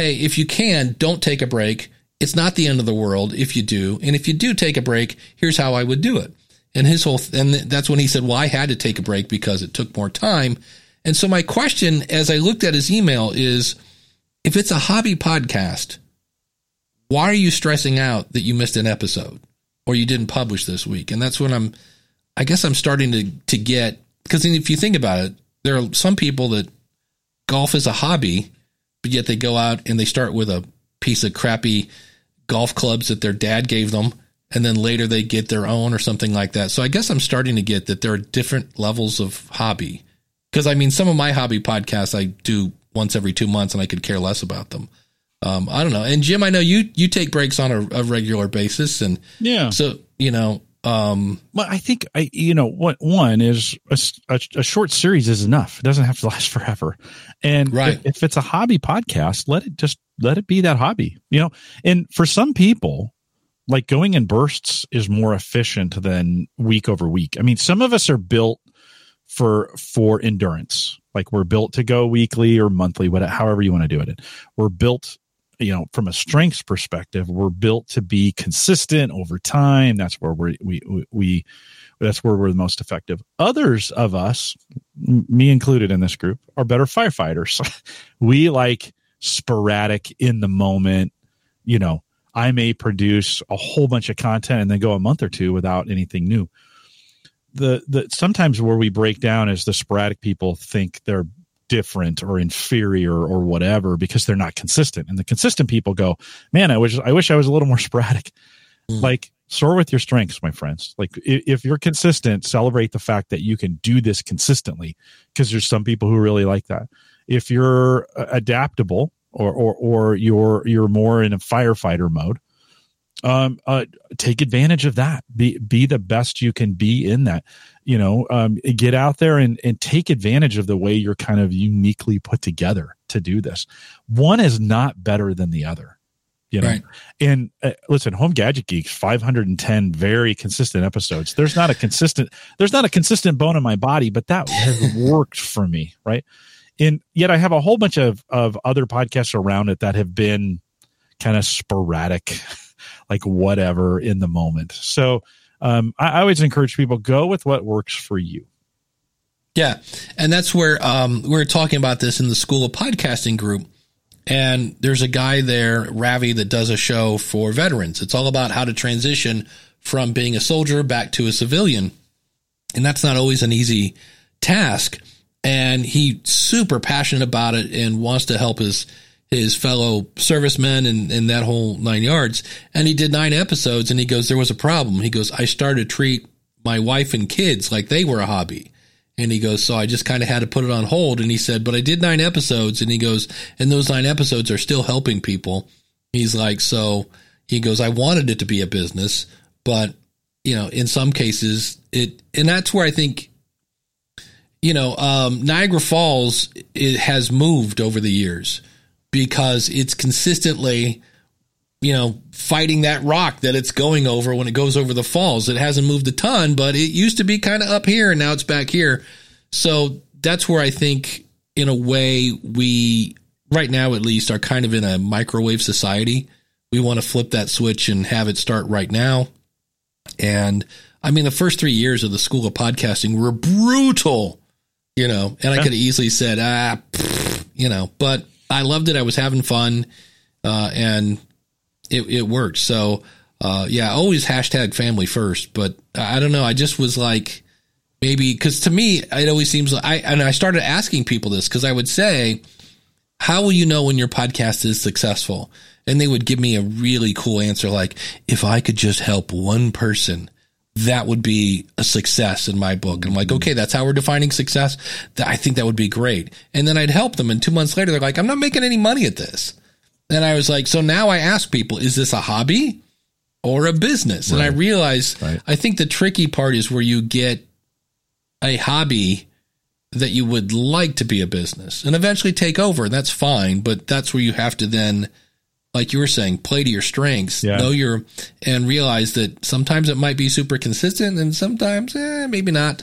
Hey, if you can, don't take a break. It's not the end of the world if you do. And if you do take a break, here's how I would do it. And his whole, and that's when he said, well, I had to take a break because it took more time. And so my question as I looked at his email is if it's a hobby podcast, why are you stressing out that you missed an episode or you didn't publish this week? And that's when I'm I guess I'm starting to to get because if you think about it, there are some people that golf is a hobby, but yet they go out and they start with a piece of crappy golf clubs that their dad gave them and then later they get their own or something like that. So I guess I'm starting to get that there are different levels of hobby. Because I mean, some of my hobby podcasts I do once every two months, and I could care less about them. Um, I don't know. And Jim, I know you you take breaks on a, a regular basis, and yeah, so you know. Um, well, I think I you know what one is a, a, a short series is enough. It doesn't have to last forever, and Right. if, if it's a hobby podcast, let it just let it be that hobby. You know, and for some people, like going in bursts is more efficient than week over week. I mean, some of us are built for for endurance. Like we're built to go weekly or monthly, whatever, however you want to do it. We're built, you know, from a strengths perspective, we're built to be consistent over time. That's where we're, we we we that's where we're the most effective. Others of us, me included in this group, are better firefighters. we like sporadic in the moment. You know, I may produce a whole bunch of content and then go a month or two without anything new the the sometimes where we break down is the sporadic people think they're different or inferior or whatever because they're not consistent. And the consistent people go man i wish i wish i was a little more sporadic. Mm. like soar with your strengths my friends. Like if, you're consistent celebrate the fact that you can do this consistently because there's some people who really like that. If you're uh, adaptable or or or you're you're more in a firefighter mode um uh take advantage of that be be the best you can be in that you know um get out there and and take advantage of the way you're kind of uniquely put together to do this one is not better than the other You know, Right. and uh, listen, Home Gadget Geeks, 510 very consistent episodes. There's not a consistent, there's not a consistent bone in my body, but that has worked for me, right? And yet I have a whole bunch of of other podcasts around it that have been kind of sporadic, like whatever in the moment. So um, I, I always encourage people go with what works for you. Yeah, and that's where um, we were talking about this in the School of Podcasting group. And there's a guy there, Ravi, that does a show for veterans. It's all about how to transition from being a soldier back to a civilian, and that's not always an easy task. And he's super passionate about it and wants to help his his fellow servicemen and, and that whole nine yards. And he did nine episodes, and he goes, "There was a problem." He goes, "I started to treat my wife and kids like they were a hobby." And he goes, so I just kind of had to put it on hold. And he said, but I did nine episodes. And he goes, and those nine episodes are still helping people. He's like, so he goes, I wanted it to be a business, but you know, in some cases it, and that's where I think, you know, um, Niagara Falls, it has moved over the years because it's consistently, you know, fighting that rock that it's going over when it goes over the falls. It hasn't moved a ton, but it used to be kind of up here and now it's back here. So that's where I think, in a way, we, right now at least, are kind of in a microwave society. We want to flip that switch and have it start right now. And I mean, the first three years of the School of Podcasting were brutal, you know, and I could have easily said, ah, pfft, you know, but I loved it. I was having fun. Uh, and it, it worked. So, uh, yeah, always hashtag family first, but I don't know. I just was like, maybe because to me, it always seems like I, and I started asking people this because I would say, how will you know when your podcast is successful? And they would give me a really cool answer. Like, if I could just help one person, that would be a success in my book. I'm like, mm-hmm. okay, that's how we're defining success. I think that would be great. And then I'd help them. And two months later, they're like, I'm not making any money at this. And I was like, so now I ask people, is this a hobby or a business? And I realize, Right. I think the tricky part is where you get a hobby that you would like to be a business and eventually take over. And that's fine. But that's where you have to then, like you were saying, play to your strengths, Yeah. know your, and realize that sometimes it might be super consistent and sometimes, eh, maybe not.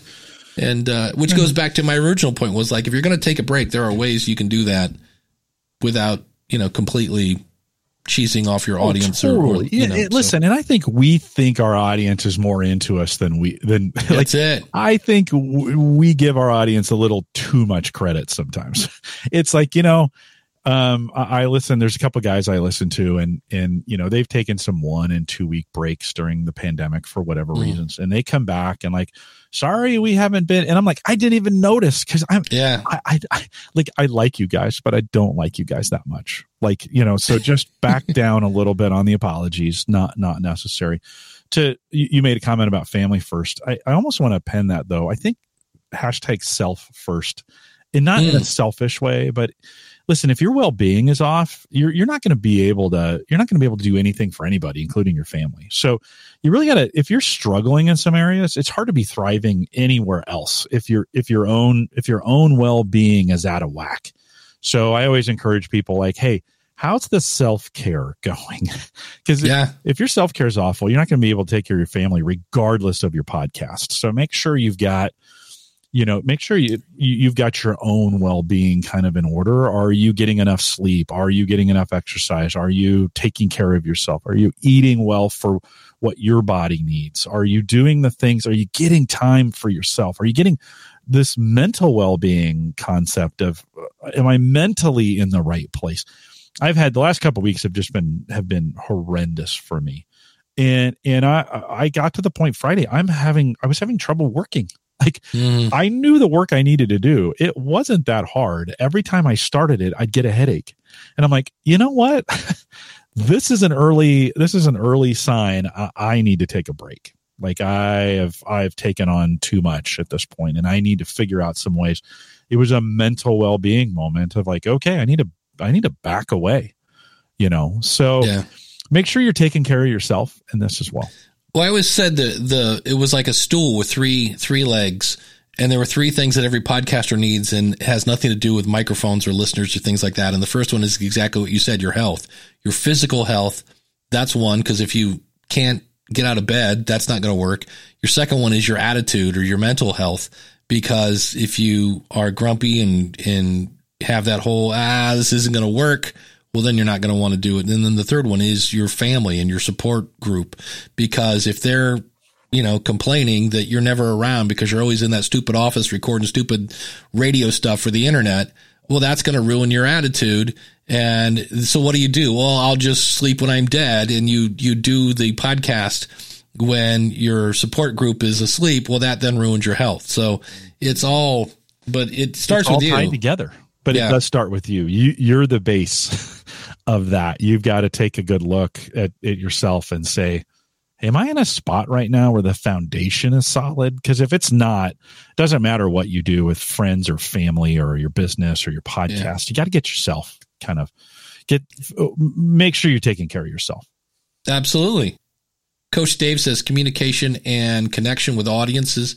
And, uh, which goes back to my original point was like, if you're going to take a break, there are ways you can do that without, you know, completely cheesing off your audience or, or, Oh, you Yeah, know, it- so listen, and I think we think our audience is more into us than we than like. it. I think w- we give our audience a little too much credit sometimes. It's like you know, um, I, I listen. There's a couple guys I listen to, and and you know they've taken some one and two week breaks during the pandemic for whatever Mm. reasons, and they come back and like, sorry, we haven't been. And I'm like, I didn't even notice because I'm Yeah. I, I, I like I like you guys, but I don't like you guys that much. Like you know, so just back down a little bit on the apologies. Not not necessary. To you, you made a comment about family first. I, I almost want to pen that though. I think hashtag self first, and not in a Mm. selfish way, but listen, if your well being is off, you're you're not going to be able to you're not going to be able to do anything for anybody, including your family. So you really got to if you're struggling in some areas, it's hard to be thriving anywhere else if your if your own if your own well being is out of whack. So I always encourage people like, hey, how's the self care going? Because Yeah. if your self care is awful, you're not going to be able to take care of your family regardless of your podcast. So make sure you've got, you know, make sure you, you you've got your own well being kind of in order. Are you getting enough sleep? Are you getting enough exercise? Are you taking care of yourself? Are you eating well for what your body needs? Are you doing the things? Are you getting time for yourself? Are you getting this mental well being concept of, uh, am I mentally in the right place? I've had the last couple weeks have just been have been horrendous for me. And and I I got to the point Friday I'm having I was having trouble working. Like Mhm. I knew the work I needed to do. It wasn't that hard. Every time I started it, I'd get a headache. And I'm like, "You know what? this is an early this is an early sign I, I need to take a break." Like I have I've taken on too much at this point and I need to figure out some ways. It was a mental well-being moment of like, "Okay, I need to I need to back away." You know. So Yeah. make sure you're taking care of yourself in this as well. Well, I always said the the it was like a stool with three three legs, and there were three things that every podcaster needs and has nothing to do with microphones or listeners or things like that. And the first one is exactly what you said, your health, your physical health. That's one. Cause if you can't get out of bed, that's not going to work. Your second one is your attitude or your mental health. Because if you are grumpy and, and have that whole, ah, this isn't going to work, well, then you're not going to want to do it. And then the third one is your family and your support group. Because if they're you know, complaining that you're never around because you're always in that stupid office recording stupid radio stuff for the internet. Well, that's going to ruin your attitude. And so what do you do? Well, I'll just sleep when I'm dead. And you, you do the podcast when your support group is asleep. Well, that then ruins your health. So it's all, but it starts it's all with you. tied together. But Yeah. it does start with you. You you're the base of that. You've got to take a good look at, at yourself and say, Am I in a spot right now where the foundation is solid? Because if it's not, it doesn't matter what you do with friends or family or your business or your podcast. You got to get yourself kind of get oh, make sure you're taking care of yourself. Absolutely. Coach Dave says communication and connection with audiences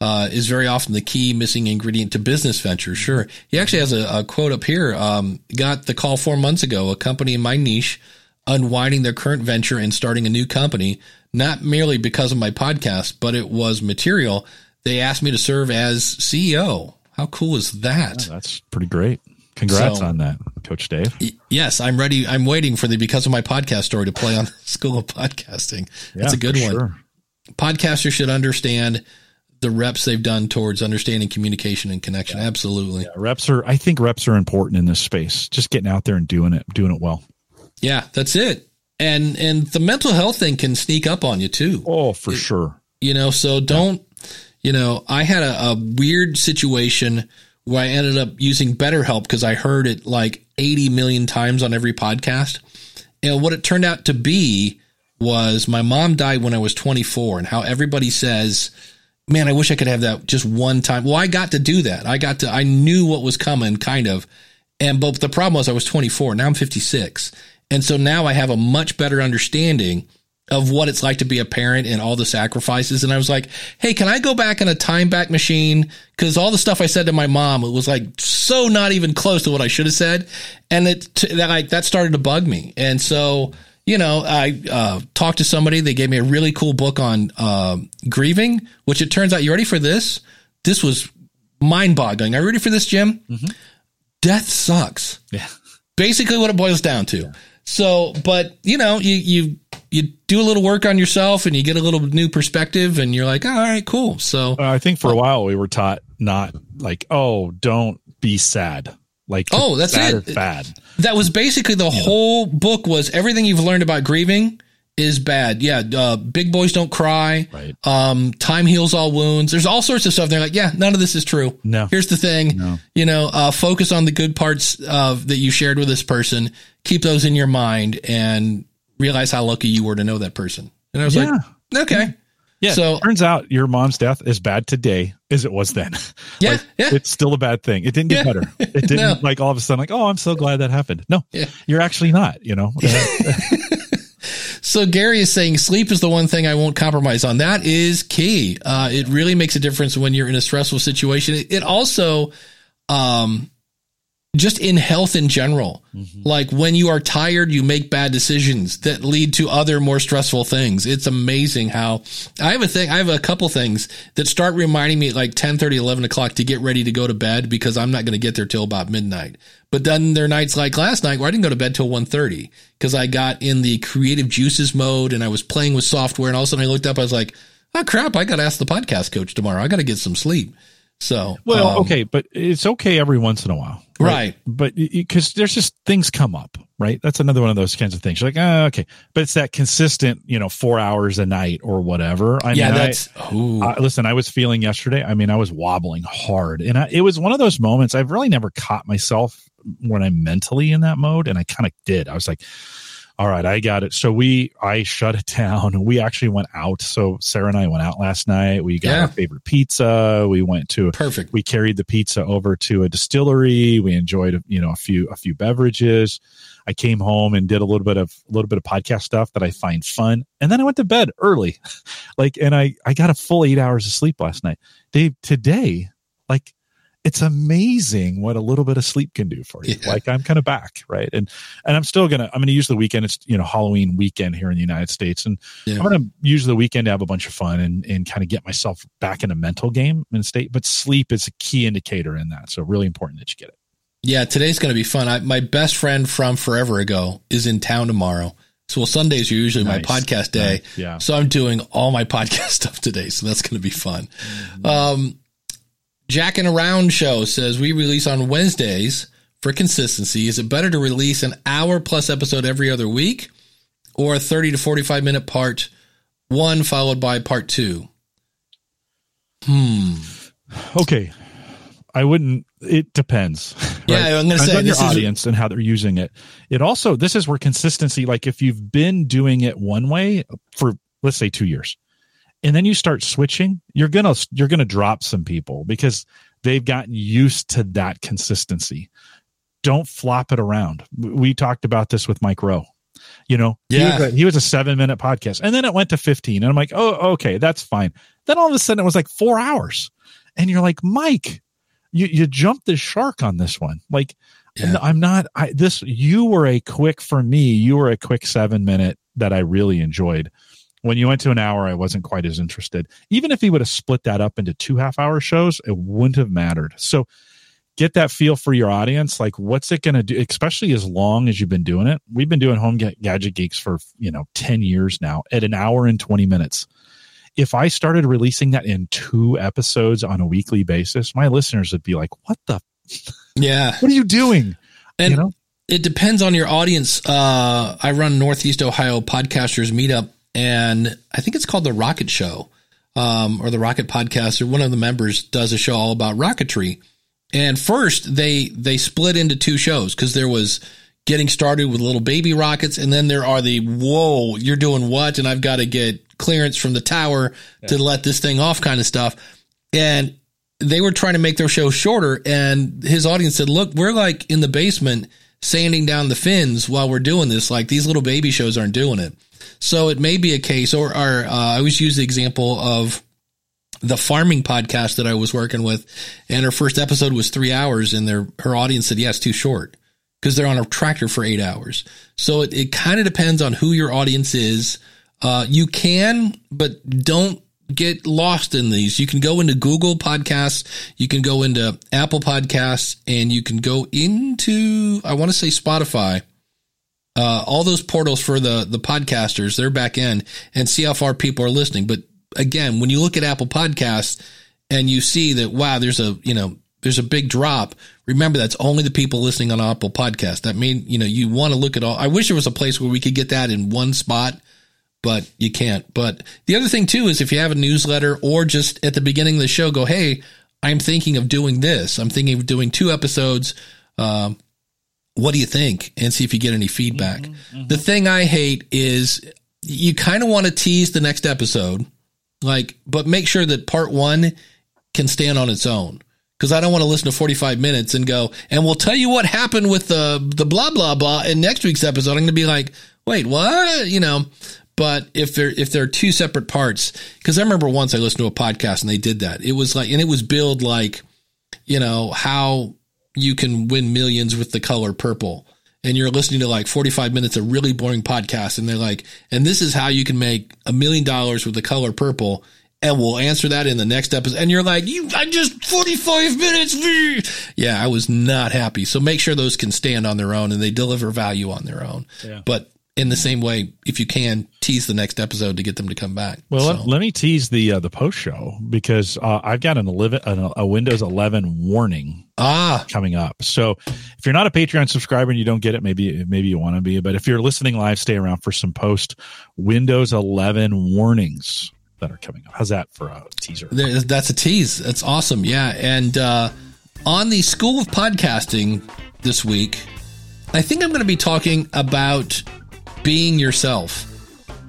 uh, is very often the key missing ingredient to business ventures. Sure. He actually has a, a quote up here. Um, got the call four months ago, a company in my niche unwinding their current venture and starting a new company, not merely because of my podcast, but it was material. They asked me to serve as CEO. How cool is that? That's pretty great. Congrats So- on that, Coach Dave. Yes, I'm ready. I'm waiting for the because of my podcast story to play on the School of Podcasting. That's Yeah, a good one. sure. Podcasters should understand the reps they've done towards understanding communication and connection. Absolutely. Yeah, reps are. I think reps are important in this space. Just getting out there and doing it, doing it well. Yeah, that's it. And and the mental health thing can sneak up on you too. Oh, for sure. You know, so don't you know, I had a, a weird situation where I ended up using BetterHelp because I heard it like 80 million times on every podcast. And what it turned out to be was my mom died when I was 24 and how everybody says, man, I wish I could have that just one time. Well, I got to do that. I got to, I knew what was coming kind of. And, but the problem was I was 24. Now I'm 56. And so now I have a much better understanding of what it's like to be a parent and all the sacrifices. And I was like, Hey, can I go back in a time back machine? Cause all the stuff I said to my mom, it was like so not even close to what I should have said. And it, that like, that started to bug me. And so, you know, I, uh, talked to somebody, they gave me a really cool book on, uh, grieving, which it turns out you ready for this? This was mind boggling. Are you ready for this, Jim? Death sucks Yeah. basically what it boils down to. So, but you know, you you you do a little work on yourself and you get a little new perspective and you're like, all right, cool. So, Uh, I think for a while we were taught not like, oh, don't be sad. Like, Oh, that's sad it. bad. that was basically the whole book was everything you've learned about grieving is bad. Yeah, uh, big boys don't cry. Right. Um, time heals all wounds. There's all sorts of stuff. They're like, yeah, none of this is true. No. Here's the thing. No. You know, uh, focus on the good parts of that you shared with this person. Keep those in your mind and realize how lucky you were to know that person. And I was Yeah. like, okay. Yeah. So- turns out your mom's death is bad today as it was then. Yeah. Like, yeah. It's still a bad thing. It didn't get Yeah. better. It didn't No. like all of a sudden like, oh, I'm so glad that happened. No, Yeah. you're actually not, you know? So Gary is saying sleep is the one thing I won't compromise on. That is key. Uh, it really makes a difference when you're in a stressful situation. It, it also, um, just in health in general, mm-hmm. like when you are tired, you make bad decisions that lead to other more stressful things. It's amazing how I have a thing. I have a couple things that start reminding me at like 10, 30, 11 o'clock to get ready to go to bed because I'm not going to get there till about midnight. But then there are nights like last night where I didn't go to bed till 1.30 because I got in the creative juices mode and I was playing with software and all of a sudden I looked up, I was like, oh crap, I got to ask the podcast coach tomorrow. I got to get some sleep. So, well, um, okay, but it's okay every once in a while. Right. But because there's just things come up, right? That's another one of those kinds of things. You're like, ah, okay. But it's that consistent, you know, four hours a night or whatever. I yeah, mean, that's, ooh. Uh, listen, I was feeling yesterday. I mean, I was wobbling hard, and I, it was one of those moments. I've really never caught myself when I'm mentally in that mode, and I kind of did. I was like, All right, I got it. So we, I shut it down. We actually went out. So Sarah and I went out last night. We got Yeah. our favorite pizza. We went to, Perfect. we carried the pizza over to a distillery. We enjoyed, you know, a few, a few beverages. I came home and did a little bit of, a little bit of podcast stuff that I find fun. And then I went to bed early. like, and I, I got a full eight hours of sleep last night. Dave, today, like, it's amazing what a little bit of sleep can do for you. Yeah. Like I'm kind of back, right? And and I'm still gonna I'm gonna use the weekend. It's you know Halloween weekend here in the United States, and Yeah. I'm gonna use the weekend to have a bunch of fun and and kind of get myself back in a mental game and state. But sleep is a key indicator in that, so really important that you get it. Yeah, today's going to be fun. I, my best friend from forever ago is in town tomorrow. So, well, Sundays are usually Nice. my podcast day. Nice. Yeah. So I'm doing all my podcast stuff today. So that's going to be fun. Um, Jack and Around show says we release on Wednesdays for consistency. Is it better to release an hour plus episode every other week or a 30 to 45 minute part one followed by part two? Hmm. Okay. I wouldn't. It depends. Yeah, I'm gonna say, on your audience and how they're using it. It also this is where consistency. Like if you've been doing it one way for let's say two years, and then you start switching, you're gonna you're gonna drop some people because they've gotten used to that consistency. Don't flop it around. We talked about this with Mike Rowe. You know, he Yeah. was a, he was a seven minute podcast, and then it went to fifteen, and I'm like, oh, okay, that's fine. Then all of a sudden it was like four hours, and you're like, Mike, you you jumped the shark on this one. Like, Yeah. I'm not. I this you were a quick for me. You were a quick seven minute that I really enjoyed. When you went to an hour, I wasn't quite as interested. Even if he would have split that up into two half hour shows, it wouldn't have mattered. So get that feel for your audience. Like, what's it going to do? Especially as long as you've been doing it. We've been doing home Ga- gadget geeks for you know ten years now at an hour and twenty minutes. If I started releasing that in two episodes on a weekly basis, my listeners would be like, "What the? Yeah. What are you doing?" And you know? it depends on your audience. Uh, I run Northeast Ohio Podcasters Meetup, and I think it's called the Rocket Show um, or the Rocket Podcast. Or one of the members does a show all about rocketry. And first, they they split into two shows because there was getting started with little baby rockets, and then there are the whoa, you're doing what? And I've got to get clearance from the tower to let this thing off, kind of stuff. And they were trying to make their show shorter and his audience said look we're like in the basement sanding down the fins while we're doing this like these little baby shows aren't doing it so it may be a case or, or uh, i always use the example of the farming podcast that i was working with and her first episode was three hours and their her audience said yeah it's too short because they're on a tractor for eight hours so it, it kind of depends on who your audience is uh, you can but don't get lost in these. You can go into Google Podcasts, you can go into Apple Podcasts, and you can go into I want to say Spotify. Uh, all those portals for the the podcasters, their back end, and see how far people are listening. But again, when you look at Apple Podcasts and you see that wow, there's a you know there's a big drop. Remember, that's only the people listening on Apple Podcast. That mean you know you want to look at all. I wish there was a place where we could get that in one spot but you can't. But the other thing too is if you have a newsletter or just at the beginning of the show, go, Hey, I'm thinking of doing this. I'm thinking of doing two episodes. Um, what do you think? And see if you get any feedback. Mm-hmm, mm-hmm. The thing I hate is you kind of want to tease the next episode, like, but make sure that part one can stand on its own. Cause I don't want to listen to 45 minutes and go, and we'll tell you what happened with the, the blah, blah, blah in next week's episode. I'm going to be like, wait, what? You know, but if they're if they're two separate parts, because I remember once I listened to a podcast and they did that. It was like, and it was billed like, you know, how you can win millions with the color purple. And you're listening to like 45 minutes of really boring podcast, and they're like, and this is how you can make a million dollars with the color purple. And we'll answer that in the next episode. And you're like, you, I just 45 minutes. Yeah, I was not happy. So make sure those can stand on their own and they deliver value on their own. Yeah. But in the same way, if you can tease the next episode to get them to come back. Well, So- let, let me tease the uh, the post show because uh, I've got an 11, a, a Windows 11 warning ah, coming up. So if you're not a Patreon subscriber and you don't get it, maybe maybe you want to be. But if you're listening live, stay around for some post Windows 11 warnings that are coming up. How's that for a teaser? there, that's a tease. That's awesome. Yeah. And uh, on the School of Podcasting this week, I think I'm going to be talking about being yourself.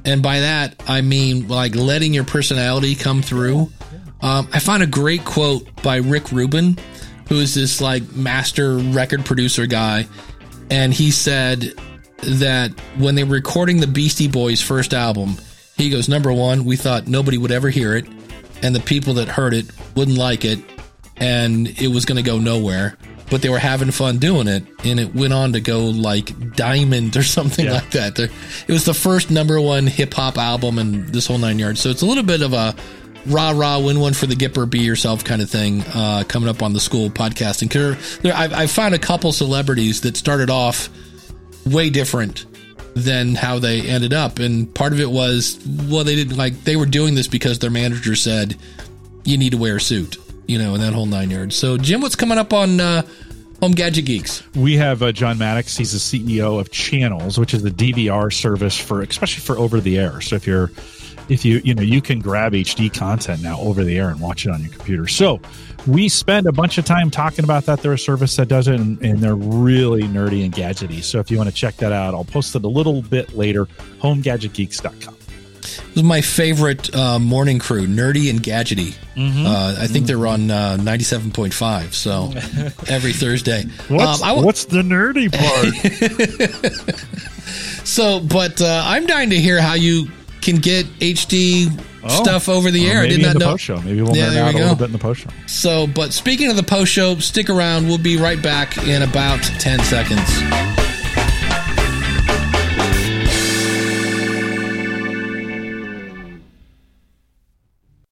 And by that, I mean like letting your personality come through. Um, I found a great quote by Rick Rubin, who is this like master record producer guy. And he said that when they were recording the Beastie Boys' first album, he goes, Number one, we thought nobody would ever hear it, and the people that heard it wouldn't like it, and it was going to go nowhere. But they were having fun doing it, and it went on to go like diamond or something Yeah. like that. It was the first number one hip hop album and this whole nine yards. So it's a little bit of a rah rah win one for the Gipper, be yourself kind of thing uh, coming up on the school podcasting. There, there, I've, I've found a couple celebrities that started off way different than how they ended up. And part of it was, well, they didn't like, they were doing this because their manager said, you need to wear a suit, you know, and that whole nine yards. So, Jim, what's coming up on uh, Home Gadget Geeks? We have uh, John Maddox. He's the CEO of Channels, which is the DVR service for, especially for over the air. So if you're, if you, you know, you can grab HD content now over the air and watch it on your computer. So we spend a bunch of time talking about that. They're a service that does it, and, and they're really nerdy and gadgety. So if you want to check that out, I'll post it a little bit later. HomeGadgetGeeks.com. This is my favorite uh, morning crew, Nerdy and Gadgety. Uh, I think they're on uh, 97.5, so every Thursday. What's, Um, what's the nerdy part? so, but uh, I'm dying to hear how you can get HD oh. stuff over the Or air. I did not in the know. post show. Maybe we'll Yeah, nerd out a little bit in the post show. So, but speaking of the post show, stick around. We'll be right back in about 10 seconds.